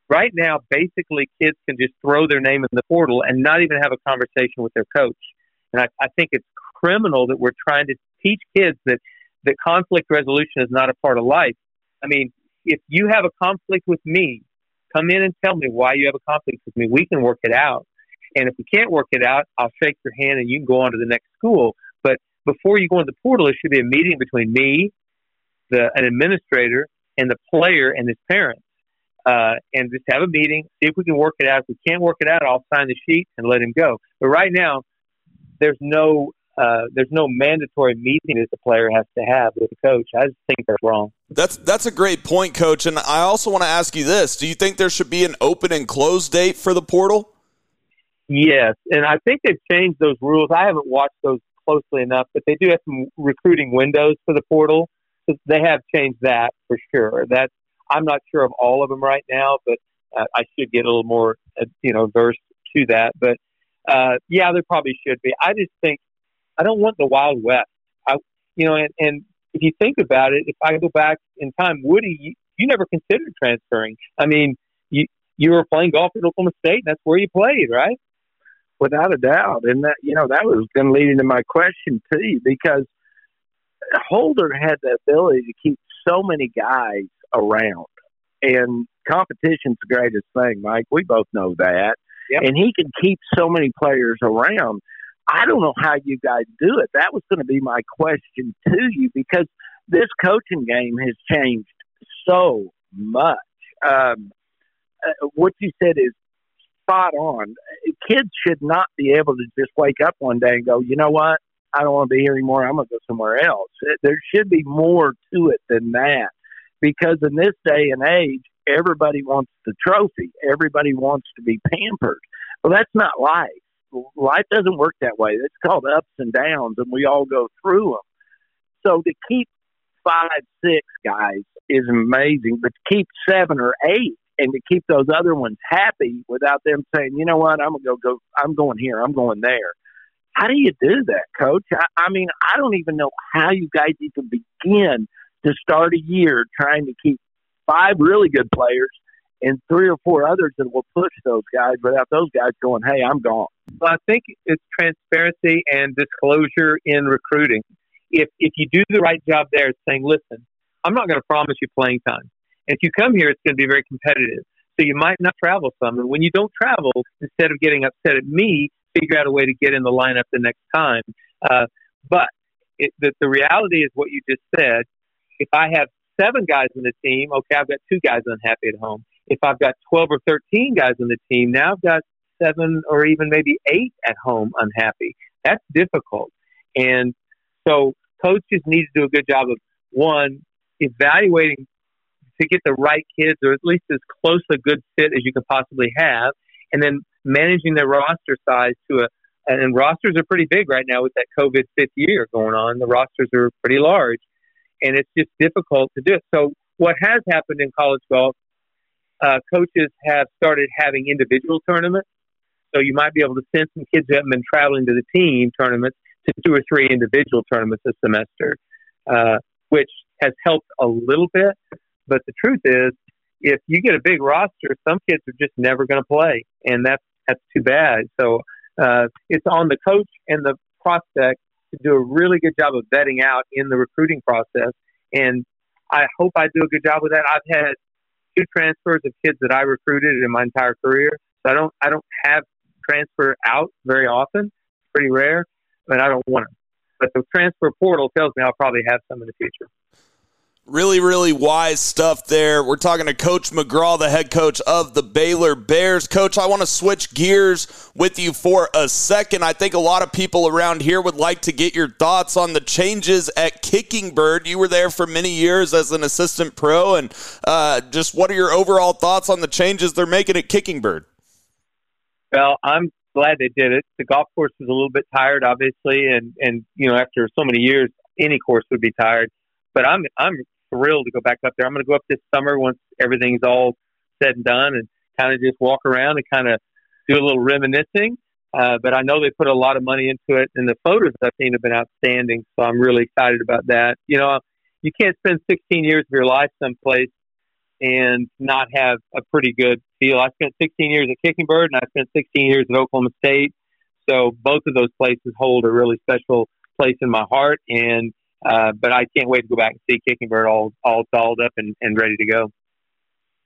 right now. Basically, kids can just throw their name in the portal and not even have a conversation with their coach. And I, I think it's criminal that we're trying to teach kids that that conflict resolution is not a part of life. I mean, if you have a conflict with me, Come in and tell me why you have a conflict with me. We can work it out. And if we can't work it out, I'll shake your hand and you can go on to the next school. But before you go into the portal, it should be a meeting between me, the an administrator, and the player and his parents. Uh, and just have a meeting, see if we can work it out. If we can't work it out, I'll sign the sheet and let him go. But right now, there's no uh, there's no mandatory meeting that the player has to have with the coach. I just think that's wrong. That's that's a great point, coach. And I also want to ask you this: Do you think there should be an open and close date for the portal? Yes, and I think they've changed those rules. I haven't watched those closely enough, but they do have some recruiting windows for the portal. So they have changed that for sure. That I'm not sure of all of them right now, but uh, I should get a little more, uh, you know, versed to that. But uh, yeah, there probably should be. I just think I don't want the Wild West. I, you know, and, and if you think about it, if I go back in time, Woody, you, you never considered transferring. I mean, you you were playing golf at Oklahoma State, and that's where you played, right? Without a doubt, and that you know that was going to lead into my question too, because Holder had the ability to keep so many guys around, and competition's the greatest thing, Mike. We both know that, yep. and he can keep so many players around I don't know how you guys do it. That was going to be my question to you because this coaching game has changed so much. Um, uh, what you said is spot on. Kids should not be able to just wake up one day and go, you know what? I don't want to be here anymore. I'm going to go somewhere else. There should be more to it than that because in this day and age, everybody wants the trophy. Everybody wants to be pampered. Well, that's not life life doesn't work that way. It's called ups and downs, and we all go through them. So to keep five, six guys is amazing, but to keep seven or eight and to keep those other ones happy without them saying, you know what, I'm gonna go go. I'm going here. I'm going there. How do you do that, Coach? I, I mean, I don't even know how you guys even begin to start a year trying to keep five really good players and three or four others that will push those guys without those guys going, "Hey, I'm gone." Well, I think it's transparency and disclosure in recruiting. If if you do the right job there, saying, "Listen, I'm not going to promise you playing time. If you come here, it's going to be very competitive. So you might not travel some. And when you don't travel, instead of getting upset at me, figure out a way to get in the lineup the next time. Uh, but it, the, the reality is what you just said. If I have seven guys in the team, okay, I've got two guys unhappy at home if I've got 12 or 13 guys on the team, now I've got seven or even maybe eight at home unhappy. That's difficult. And so coaches need to do a good job of one, evaluating to get the right kids or at least as close a good fit as you can possibly have, and then managing their roster size to a, and, rosters are pretty big right now with that COVID fifth year going on. The rosters are pretty large, and it's just difficult to do it. So what has happened in college golf? Uh, coaches have started having individual tournaments. So you might be able to send some kids who haven't been traveling to the team tournaments to two or three individual tournaments a semester, uh, which has helped a little bit. But the truth is, if you get a big roster, some kids are just never going to play, and that's that's too bad. So uh, it's on the coach and the prospect to do a really good job of vetting out in the recruiting process. And I hope I do a good job with that. I've had two transfers of kids that I recruited in my entire career. So I don't I don't have transfer out very often. It's pretty rare, but I don't want them. But the transfer portal tells me I'll probably have some in the future. Really, really wise stuff there. We're talking to Coach McGraw, the head coach of the Baylor Bears. Coach, I want to switch gears with you for a second. I think a lot of people around here would like to get your thoughts on the changes at Kickingbird. You were there for many years as an assistant pro, and uh, just what are your overall thoughts on the changes they're making at Kickingbird? Well, I'm glad they did it. The golf course was a little bit tired, obviously, and and you know after so many years, any course would be tired. But I'm I'm thrilled to go back up there. I'm going to go up this summer once everything's all said and done, and kind of just walk around and kind of do a little reminiscing. Uh, but I know they put a lot of money into it, and the photos I've seen have been outstanding. So I'm really excited about that. You know, you can't spend 16 years of your life someplace and not have a pretty good feel. I spent 16 years at Kickingbird, and I spent 16 years at Oklahoma State. So both of those places hold a really special place in my heart. And uh, but I can't wait to go back and see Kickingbird all all dolled up and, and ready to go.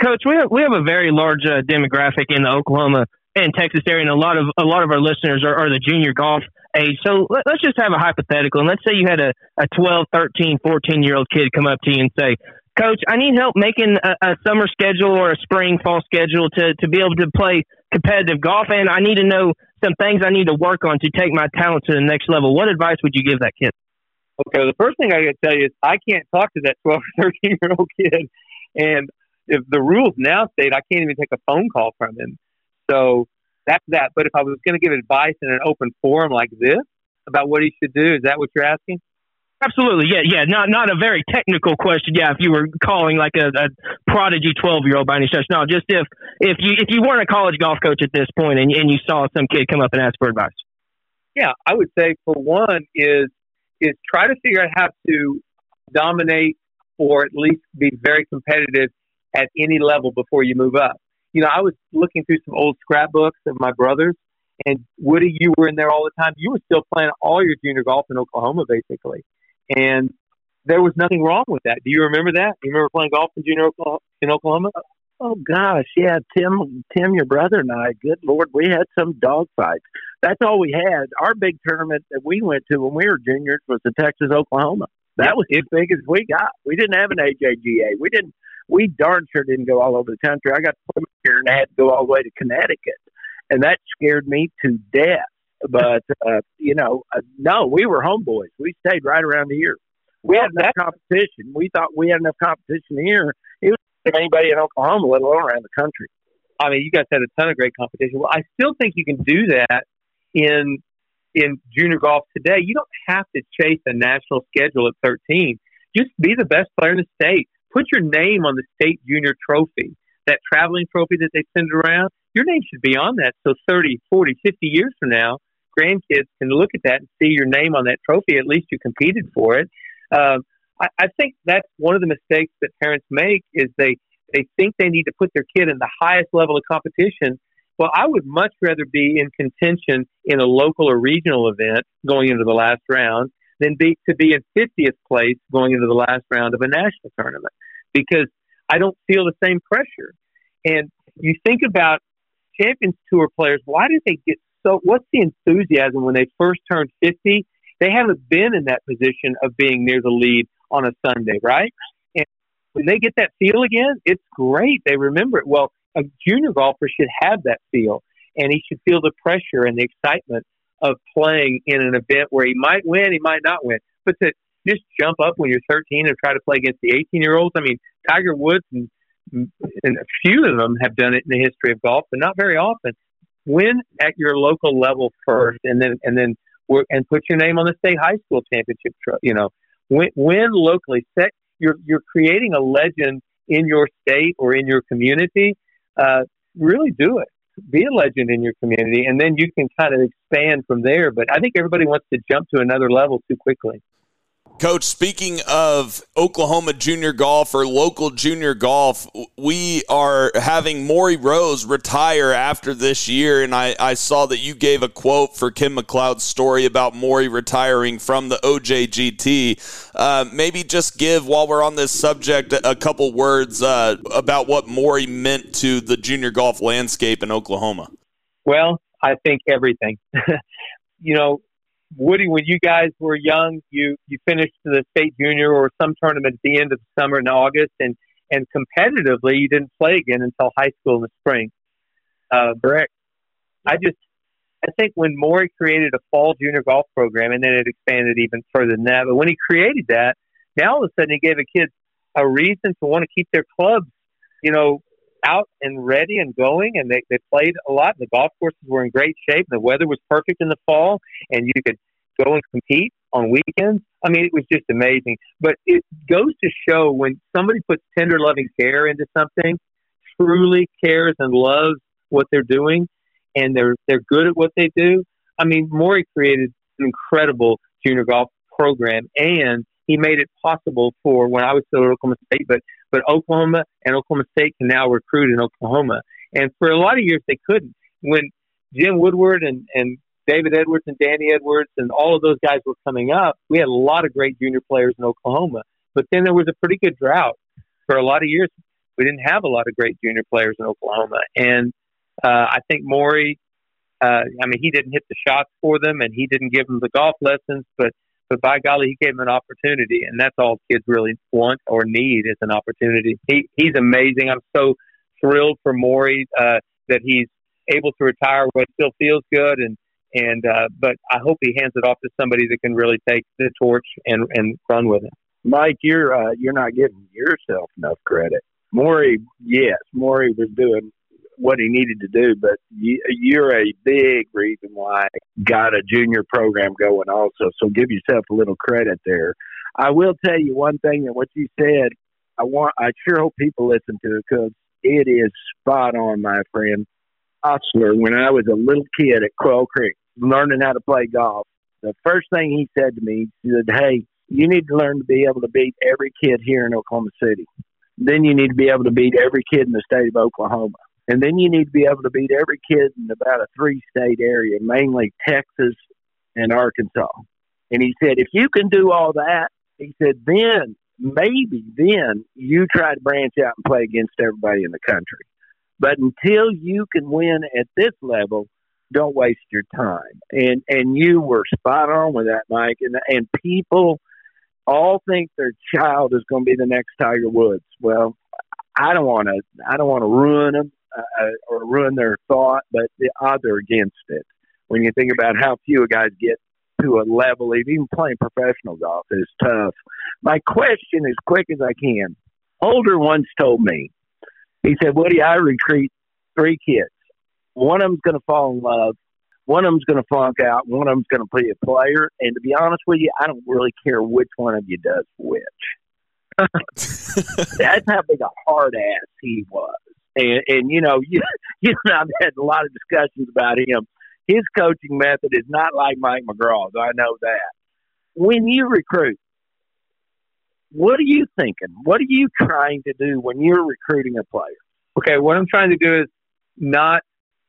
Coach, we have we have a very large uh, demographic in the Oklahoma and Texas area, and a lot of a lot of our listeners are, are the junior golf age. So let, us just have a hypothetical, and let's say you had a, a 12, 13, 14 year old kid come up to you and say, Coach, I need help making a, a summer schedule or a spring fall schedule to, to be able to play competitive golf, and I need to know some things I need to work on to take my talent to the next level. What advice would you give that kid? Okay, the first thing I got to tell you is I can't talk to that 12 or 13 year old kid. And if the rules now state I can't even take a phone call from him. So that's that. But if I was going to give advice in an open forum like this about what he should do, is that what you're asking? Absolutely, yeah, yeah. Not not a very technical question. Yeah, if you were calling like a, a prodigy twelve year old by any stretch, no. Just if if you if you weren't a college golf coach at this point and and you saw some kid come up and ask for advice. Yeah, I would say for one is is try to figure out how to dominate or at least be very competitive at any level before you move up. You know, I was looking through some old scrapbooks of my brothers, and Woody, you were in there all the time. You were still playing all your junior golf in Oklahoma, basically, and there was nothing wrong with that. Do you remember that? You remember playing golf in junior in Oklahoma? Oh gosh, yeah, Tim, Tim, your brother and I. Good Lord, we had some dog fights. That's all we had. Our big tournament that we went to when we were juniors was the Texas Oklahoma. That yep. was as big as we got. We didn't have an AJGA. We didn't. We darn sure didn't go all over the country. I got to here and I had to go all the way to Connecticut, and that scared me to death. But uh, you know, uh, no, we were homeboys. We stayed right around here. We had enough competition. We thought we had enough competition here. It was anybody in Oklahoma, let alone around the country. I mean, you guys had a ton of great competition. Well, I still think you can do that in in junior golf today. You don't have to chase a national schedule at 13. Just be the best player in the state. Put your name on the state junior trophy, that traveling trophy that they send around. Your name should be on that. So 30, 40, 50 years from now, grandkids can look at that and see your name on that trophy. At least you competed for it. Um, I, I think that's one of the mistakes that parents make is they they think they need to put their kid in the highest level of competition. Well, I would much rather be in contention in a local or regional event going into the last round than be to be in 50th place going into the last round of a national tournament because I don't feel the same pressure. And you think about Champions Tour players, why do they get so? What's the enthusiasm when they first turn 50? They haven't been in that position of being near the lead on a Sunday, right? And when they get that feel again, it's great. They remember it. Well, a junior golfer should have that feel, and he should feel the pressure and the excitement of playing in an event where he might win, he might not win. But to just jump up when you're 13 and try to play against the 18 year olds, I mean, Tiger Woods and, and a few of them have done it in the history of golf, but not very often. win at your local level first, and then and then work and put your name on the state high school championship. You know, win, win locally. Set you're you're creating a legend in your state or in your community. Uh, really do it. Be a legend in your community, and then you can kind of expand from there. But I think everybody wants to jump to another level too quickly. Coach, speaking of Oklahoma junior golf or local junior golf, we are having Maury Rose retire after this year. And I, I saw that you gave a quote for Ken McLeod's story about Maury retiring from the OJGT. Uh, maybe just give, while we're on this subject, a, a couple words uh, about what Maury meant to the junior golf landscape in Oklahoma. Well, I think everything. [LAUGHS] you know, Woody, when you guys were young, you you finished the state junior or some tournament at the end of the summer in August, and and competitively, you didn't play again until high school in the spring. Uh, Correct. I just I think when Maury created a fall junior golf program, and then it expanded even further than that. But when he created that, now all of a sudden he gave a kid a reason to want to keep their clubs, you know, out and ready and going. And they, they played a lot. The golf courses were in great shape. The weather was perfect in the fall, and you could go and compete on weekends. I mean, it was just amazing. But it goes to show when somebody puts tender, loving care into something, truly cares and loves what they're doing, and they're they're good at what they do. I mean, Maury created an incredible junior golf program, and he made it possible for when I was still at Oklahoma State, but but Oklahoma and Oklahoma State can now recruit in Oklahoma. And for a lot of years they couldn't. When Jim Woodward and, and David Edwards and Danny Edwards and all of those guys were coming up, we had a lot of great junior players in Oklahoma. But then there was a pretty good drought. For a lot of years, we didn't have a lot of great junior players in Oklahoma. And uh, I think Maury, uh, I mean, he didn't hit the shots for them and he didn't give them the golf lessons, but but by golly, he gave them an opportunity, and that's all kids really want or need is an opportunity. He he's amazing. I'm so thrilled for Maury uh, that he's able to retire it still feels good, and and uh, but I hope he hands it off to somebody that can really take the torch and and run with it. Mike, you're uh, you're not giving yourself enough credit. Maury, yes, Maury was doing what he needed to do, but you, you're a big reason why he got a junior program going also. So give yourself a little credit there. I will tell you one thing that what you said, I want, I sure hope people listen to it because it is spot on, my friend. Osler, when I was a little kid at Quail Creek, learning how to play golf, the first thing he said to me, he said, "Hey, you need to learn to be able to beat every kid here in Oklahoma City. Then you need to be able to beat every kid in the state of Oklahoma." And then you need to be able to beat every kid in about a three state area, mainly Texas and Arkansas. And he said, if you can do all that, he said, then maybe then you try to branch out and play against everybody in the country. But until you can win at this level, don't waste your time. And and you were spot on with that, Mike. And and people all think their child is going to be the next Tiger Woods. Well, I don't want to. I don't want to ruin them uh, or ruin their thought, but the odds are against it. When you think about how few guys get to a level, even playing professional golf is tough. My question, as quick as I can, Holder once told me, he said, Woody, I recruit three kids. One of them's going to fall in love. One of them's going to flunk out. One of them's going to be a player. And to be honest with you, I don't really care which one of you does which. [LAUGHS] That's how big a hard ass he was. And, and you know, [LAUGHS] you, you and I've had a lot of discussions about him. His coaching method is not like Mike McGraw's. I know that. When you recruit, what are you thinking? What are you trying to do when you're recruiting a player? Okay, what I'm trying to do is not.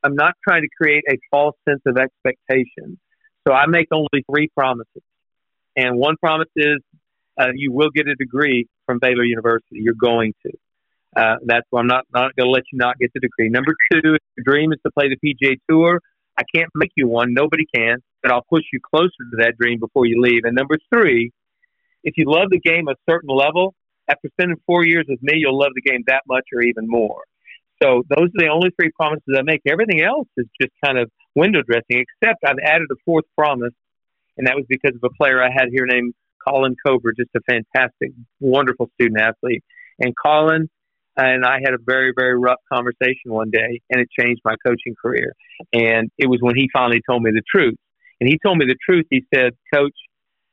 I'm not trying to create a false sense of expectation. So I make only three promises, and one promise is uh, you will get a degree from Baylor University. You're going to. Uh, that's why I'm not not going to let you not get the degree. Number two, if your dream is to play the PGA Tour, I can't make you one. Nobody can, but I'll push you closer to that dream before you leave. And number three, if you love the game a certain level, after spending four years with me, you'll love the game that much or even more. So those are the only three promises I make. Everything else is just kind of window dressing, except I've added a fourth promise, and that was because of a player I had here named Colin Cobra, just a fantastic, wonderful student athlete. And Colin and I had a very, very rough conversation one day, and it changed my coaching career. And it was when he finally told me the truth. And he told me the truth. He said, "Coach,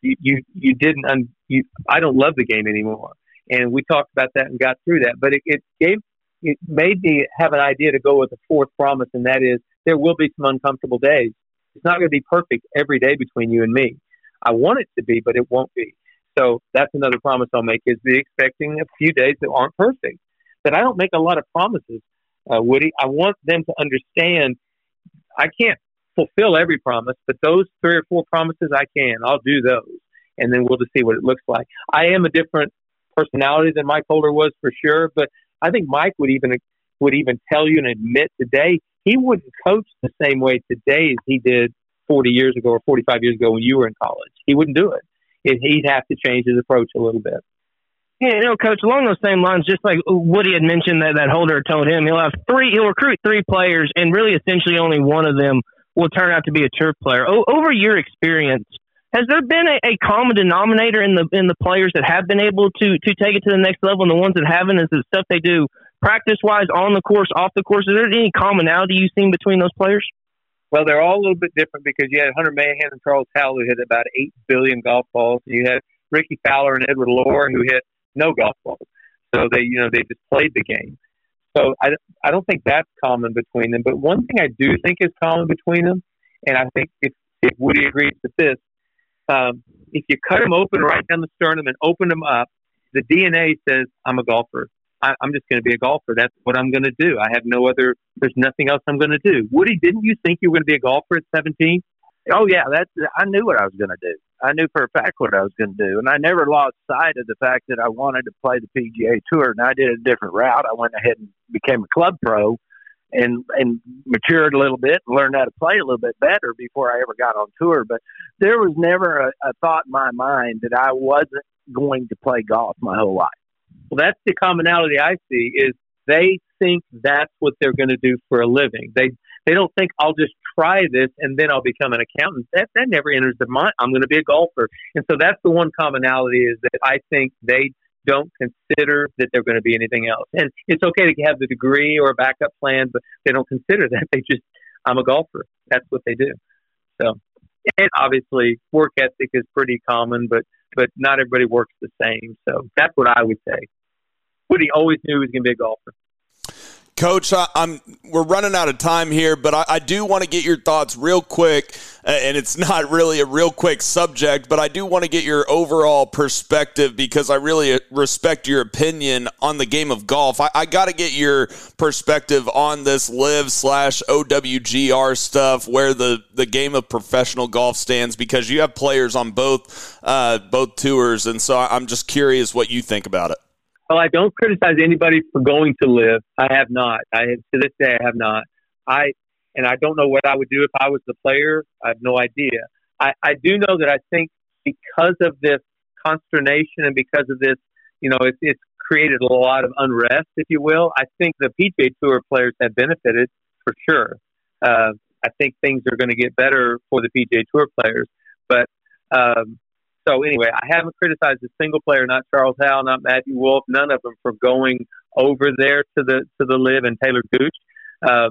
you you, you didn't. Un- you, I don't love the game anymore." And we talked about that and got through that. But it, it gave it made me have an idea to go with the fourth promise, and that is there will be some uncomfortable days. It's not going to be perfect every day between you and me. I want it to be, but it won't be. So that's another promise I'll make is be expecting a few days that aren't perfect. But I don't make a lot of promises, uh, Woody. I want them to understand I can't fulfill every promise, but those three or four promises I can. I'll do those, and then we'll just see what it looks like. I am a different personality than Mike Holder was for sure, but I think Mike would even would even tell you and admit today he wouldn't coach the same way today as he did 40 years ago or 45 years ago when you were in college. He wouldn't do it. it he'd have to change his approach a little bit. Yeah, you know, coach, along those same lines, just like Woody had mentioned that, that Holder told him, he'll have three, he'll recruit three players, and really essentially only one of them will turn out to be a turf player. O- over your experience, has there been a, a common denominator in the in the players that have been able to to take it to the next level, and the ones that haven't? Is the stuff they do practice wise, on the course, off the course? Is there any commonality you've seen between those players? Well, they're all a little bit different because you had Hunter Mahan and Charles Howell who hit about eight billion golf balls. You had Rickie Fowler and Edward Loar who hit no golf balls. So they, you know, they just played the game. So I, I don't think that's common between them. But one thing I do think is common between them, and I think if, if Woody agrees with this, um, if you cut them open right down the sternum and open them up, the DNA says I'm a golfer. I, I'm just going to be a golfer. That's what I'm going to do. I have no other. There's nothing else I'm going to do. Woody, didn't you think you were going to be a golfer at 17? Oh yeah, that's I knew what I was going to do. I knew for a fact what I was going to do, and I never lost sight of the fact that I wanted to play the PGA Tour. And I did a different route. I went ahead and became a club pro, and and matured a little bit, and learned how to play a little bit better before I ever got on tour. But there was never a, a thought in my mind that I wasn't going to play golf my whole life. Well, that's the commonality I see is they think that's what they're going to do for a living. They they don't think I'll just try this and then I'll become an accountant. That that never enters their mind. I'm going to be a golfer, and so that's the one commonality is that I think they don't consider that they're going to be anything else. And it's okay to have the degree or a backup plan, but they don't consider that. They just I'm a golfer. That's what they do. So, and obviously work ethic is pretty common, but but not everybody works the same. So that's what I would say. Woody always knew he was going to be a golfer. Coach, I, am we're running out of time here, but I, I do want to get your thoughts real quick, and it's [LAUGHS] not really a real quick subject, but I do want to get your overall perspective because I really uh, respect your opinion on the game of golf. I, I got to get your perspective on this LIV slash OWGR stuff, where the the game of professional golf stands, because you have players on both uh, both tours, and so I'm just curious what you think about it. Well, I don't criticize anybody for going to LIV. I have not. I to this day I have not. I and I don't know what I would do if I was the player. I have no idea. I, I do know that I think because of this consternation and because of this, you know, it's, it's created a lot of unrest, if you will. I think the PGA Tour players have benefited for sure. Uh, I think things are going to get better for the PGA Tour players, but um, so anyway, I haven't criticized a single player, not Charles Howell, not Matthew Wolff, none of them for going over there to the to the LIV and Taylor Gooch. Uh,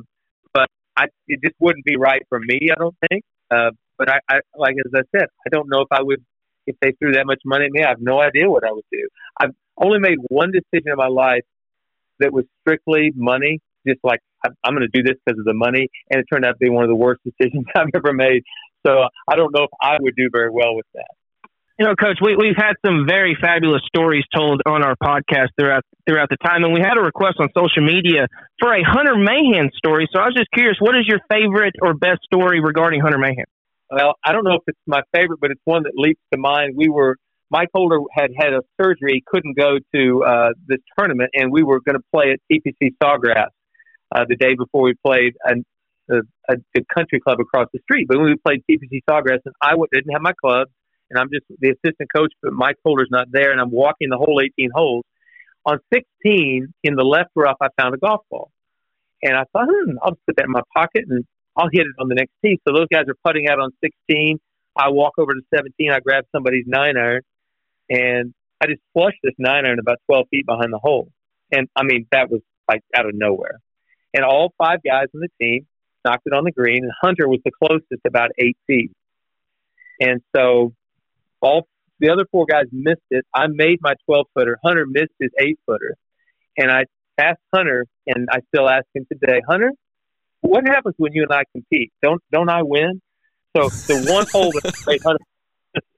but I, it just wouldn't be right for me, I don't think. Uh, but I, I, like as I said, I don't know if I would if they threw that much money at me. I have no idea what I would do. I've only made one decision in my life that was strictly money, just like I'm going to do this because of the money, and it turned out to be one of the worst [LAUGHS] decisions I've ever made. So I don't know if I would do very well with that. You know, Coach, we, we've had some very fabulous stories told on our podcast throughout throughout the time, and we had a request on social media for a Hunter Mahan story. So I was just curious, what is your favorite or best story regarding Hunter Mahan? Well, I don't know if it's my favorite, but it's one that leaps to mind. We were Mike Holder had had a surgery; couldn't go to uh, this tournament, and we were going to play at TPC Sawgrass uh, the day before we played a, a, a country club across the street. But when we played TPC Sawgrass, and I didn't have my clubs and I'm just the assistant coach, but Mike Holder's not there, and I'm walking the whole 18 holes. On 16, in the left rough, I found a golf ball, and I thought, hmm, I'll put that in my pocket and I'll hit it on the next tee. So those guys are putting out on 16. I walk over to 17. I grab somebody's nine iron, and I just flushed this nine iron about 12 feet behind the hole. And I mean, that was like out of nowhere. And all five guys on the team knocked it on the green, and Hunter was the closest, about eight feet. And so all the other four guys missed it. I made my 12 footer. Hunter missed his eight footer. And I asked Hunter, and I still ask him today, Hunter, what happens when you and I compete? Don't don't I win? So the one [LAUGHS] hole that made Hunter,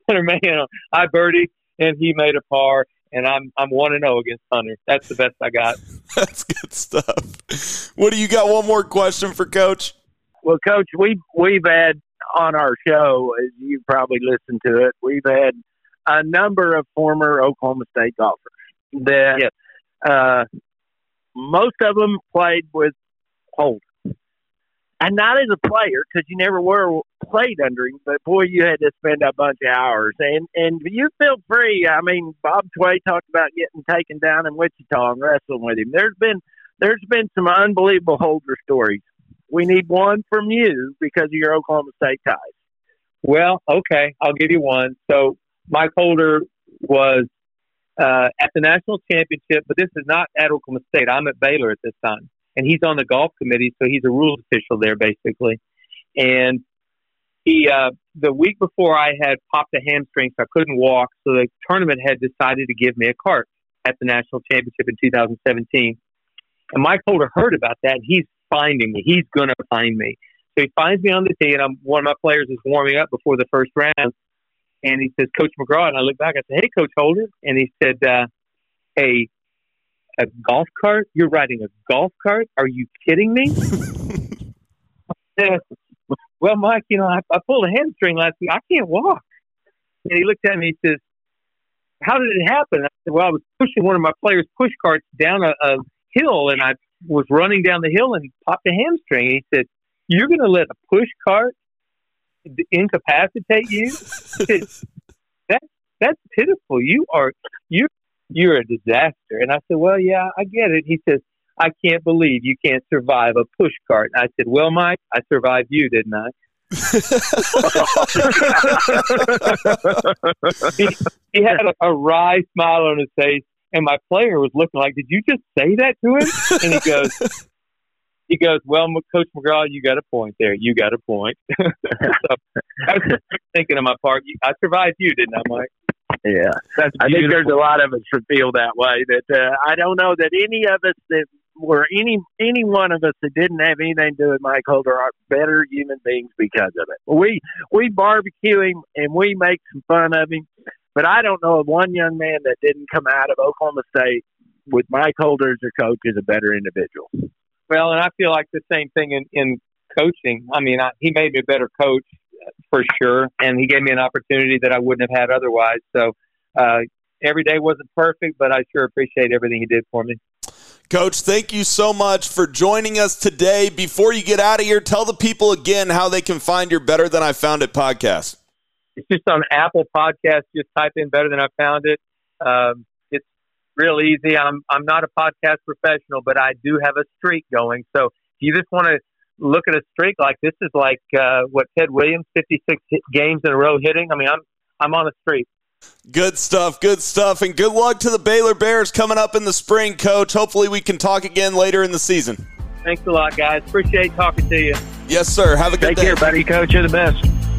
Hunter Mahan, I birdie and he made a par, and I'm I'm one and zero against Hunter. That's the best I got. [LAUGHS] That's good stuff. What do you got? One more question for Coach. Well, Coach, we we've had on our show, as you probably listened to it, we've had a number of former Oklahoma State golfers that Yes. uh, most of them played with Holder. And not as a player, because you never were played under him, but boy, you had to spend a bunch of hours. And and you feel free. I mean, Bob Tway talked about getting taken down in Wichita and wrestling with him. There's been there's been some unbelievable Holder stories. We need one from you because of your Oklahoma State ties. Well, okay, I'll give you one. So Mike Holder was uh, at the national championship, but this is not at Oklahoma State. I'm at Baylor at this time, and he's on the golf committee, so he's a rules official there basically. And he, uh, the week before, I had popped a hamstring, so I couldn't walk. So the tournament had decided to give me a cart at the national championship in 2017. And Mike Holder heard about that. And he's finding me. He's going to find me. So he finds me on the tee, and I'm one of my players is warming up before the first round. And he says, Coach McGraw. And I look back. I said, Hey, Coach Holder. And he said, uh, Hey, a golf cart? You're riding a golf cart? Are you kidding me? [LAUGHS] Well, Mike, you know, I, I pulled a hamstring last week. I can't walk. And he looked at me. He says, How did it happen? I said, Well, I was pushing one of my players' push carts down a, a hill, and I was running down the hill and popped a hamstring. He said, You're going to let a push cart incapacitate you? Said, that, that's pitiful. You are you you're a disaster. And I said, Well, yeah, I get it. He says, I can't believe you can't survive a push cart. I said, Well, Mike, I survived you, didn't I? [LAUGHS] [LAUGHS] he, he had a, a wry smile on his face, and my player was looking like, "Did you just say that to him?" And he goes, [LAUGHS] "He goes, well, Coach McGraw, you got a point there. You got a point." [LAUGHS] so I was thinking on my part, I survived you, didn't I, Mike? Yeah, That's I think there's a lot of us that feel that way. That uh, I don't know that any of us that were any any one of us that didn't have anything to do with Mike Holder are better human beings because of it. We we barbecue him and we make some fun of him, but I don't know of one young man that didn't come out of Oklahoma State with Mike Holder as their coach as a better individual. Well, and I feel like the same thing in, in coaching. I mean, I, he made me a better coach uh, for sure, and he gave me an opportunity that I wouldn't have had otherwise. So uh, every day wasn't perfect, but I sure appreciate everything he did for me. Coach, thank you so much for joining us today. Before you get out of here, tell the people again how they can find your Better Than I Found It podcast. It's just on Apple Podcast. Just type in "Better Than I Found It." Um, it's real easy. I'm I'm not a podcast professional, but I do have a streak going. So if you just want to look at a streak like this is like uh, what Ted Williams, 56 hit games in a row hitting. I mean, I'm I'm on a streak. Good stuff, good stuff, and good luck to the Baylor Bears coming up in the spring, Coach. Hopefully, we can talk again later in the season. Thanks a lot, guys. Appreciate talking to you. Yes, sir. Have a good Take day. care, buddy. Coach, you're the best.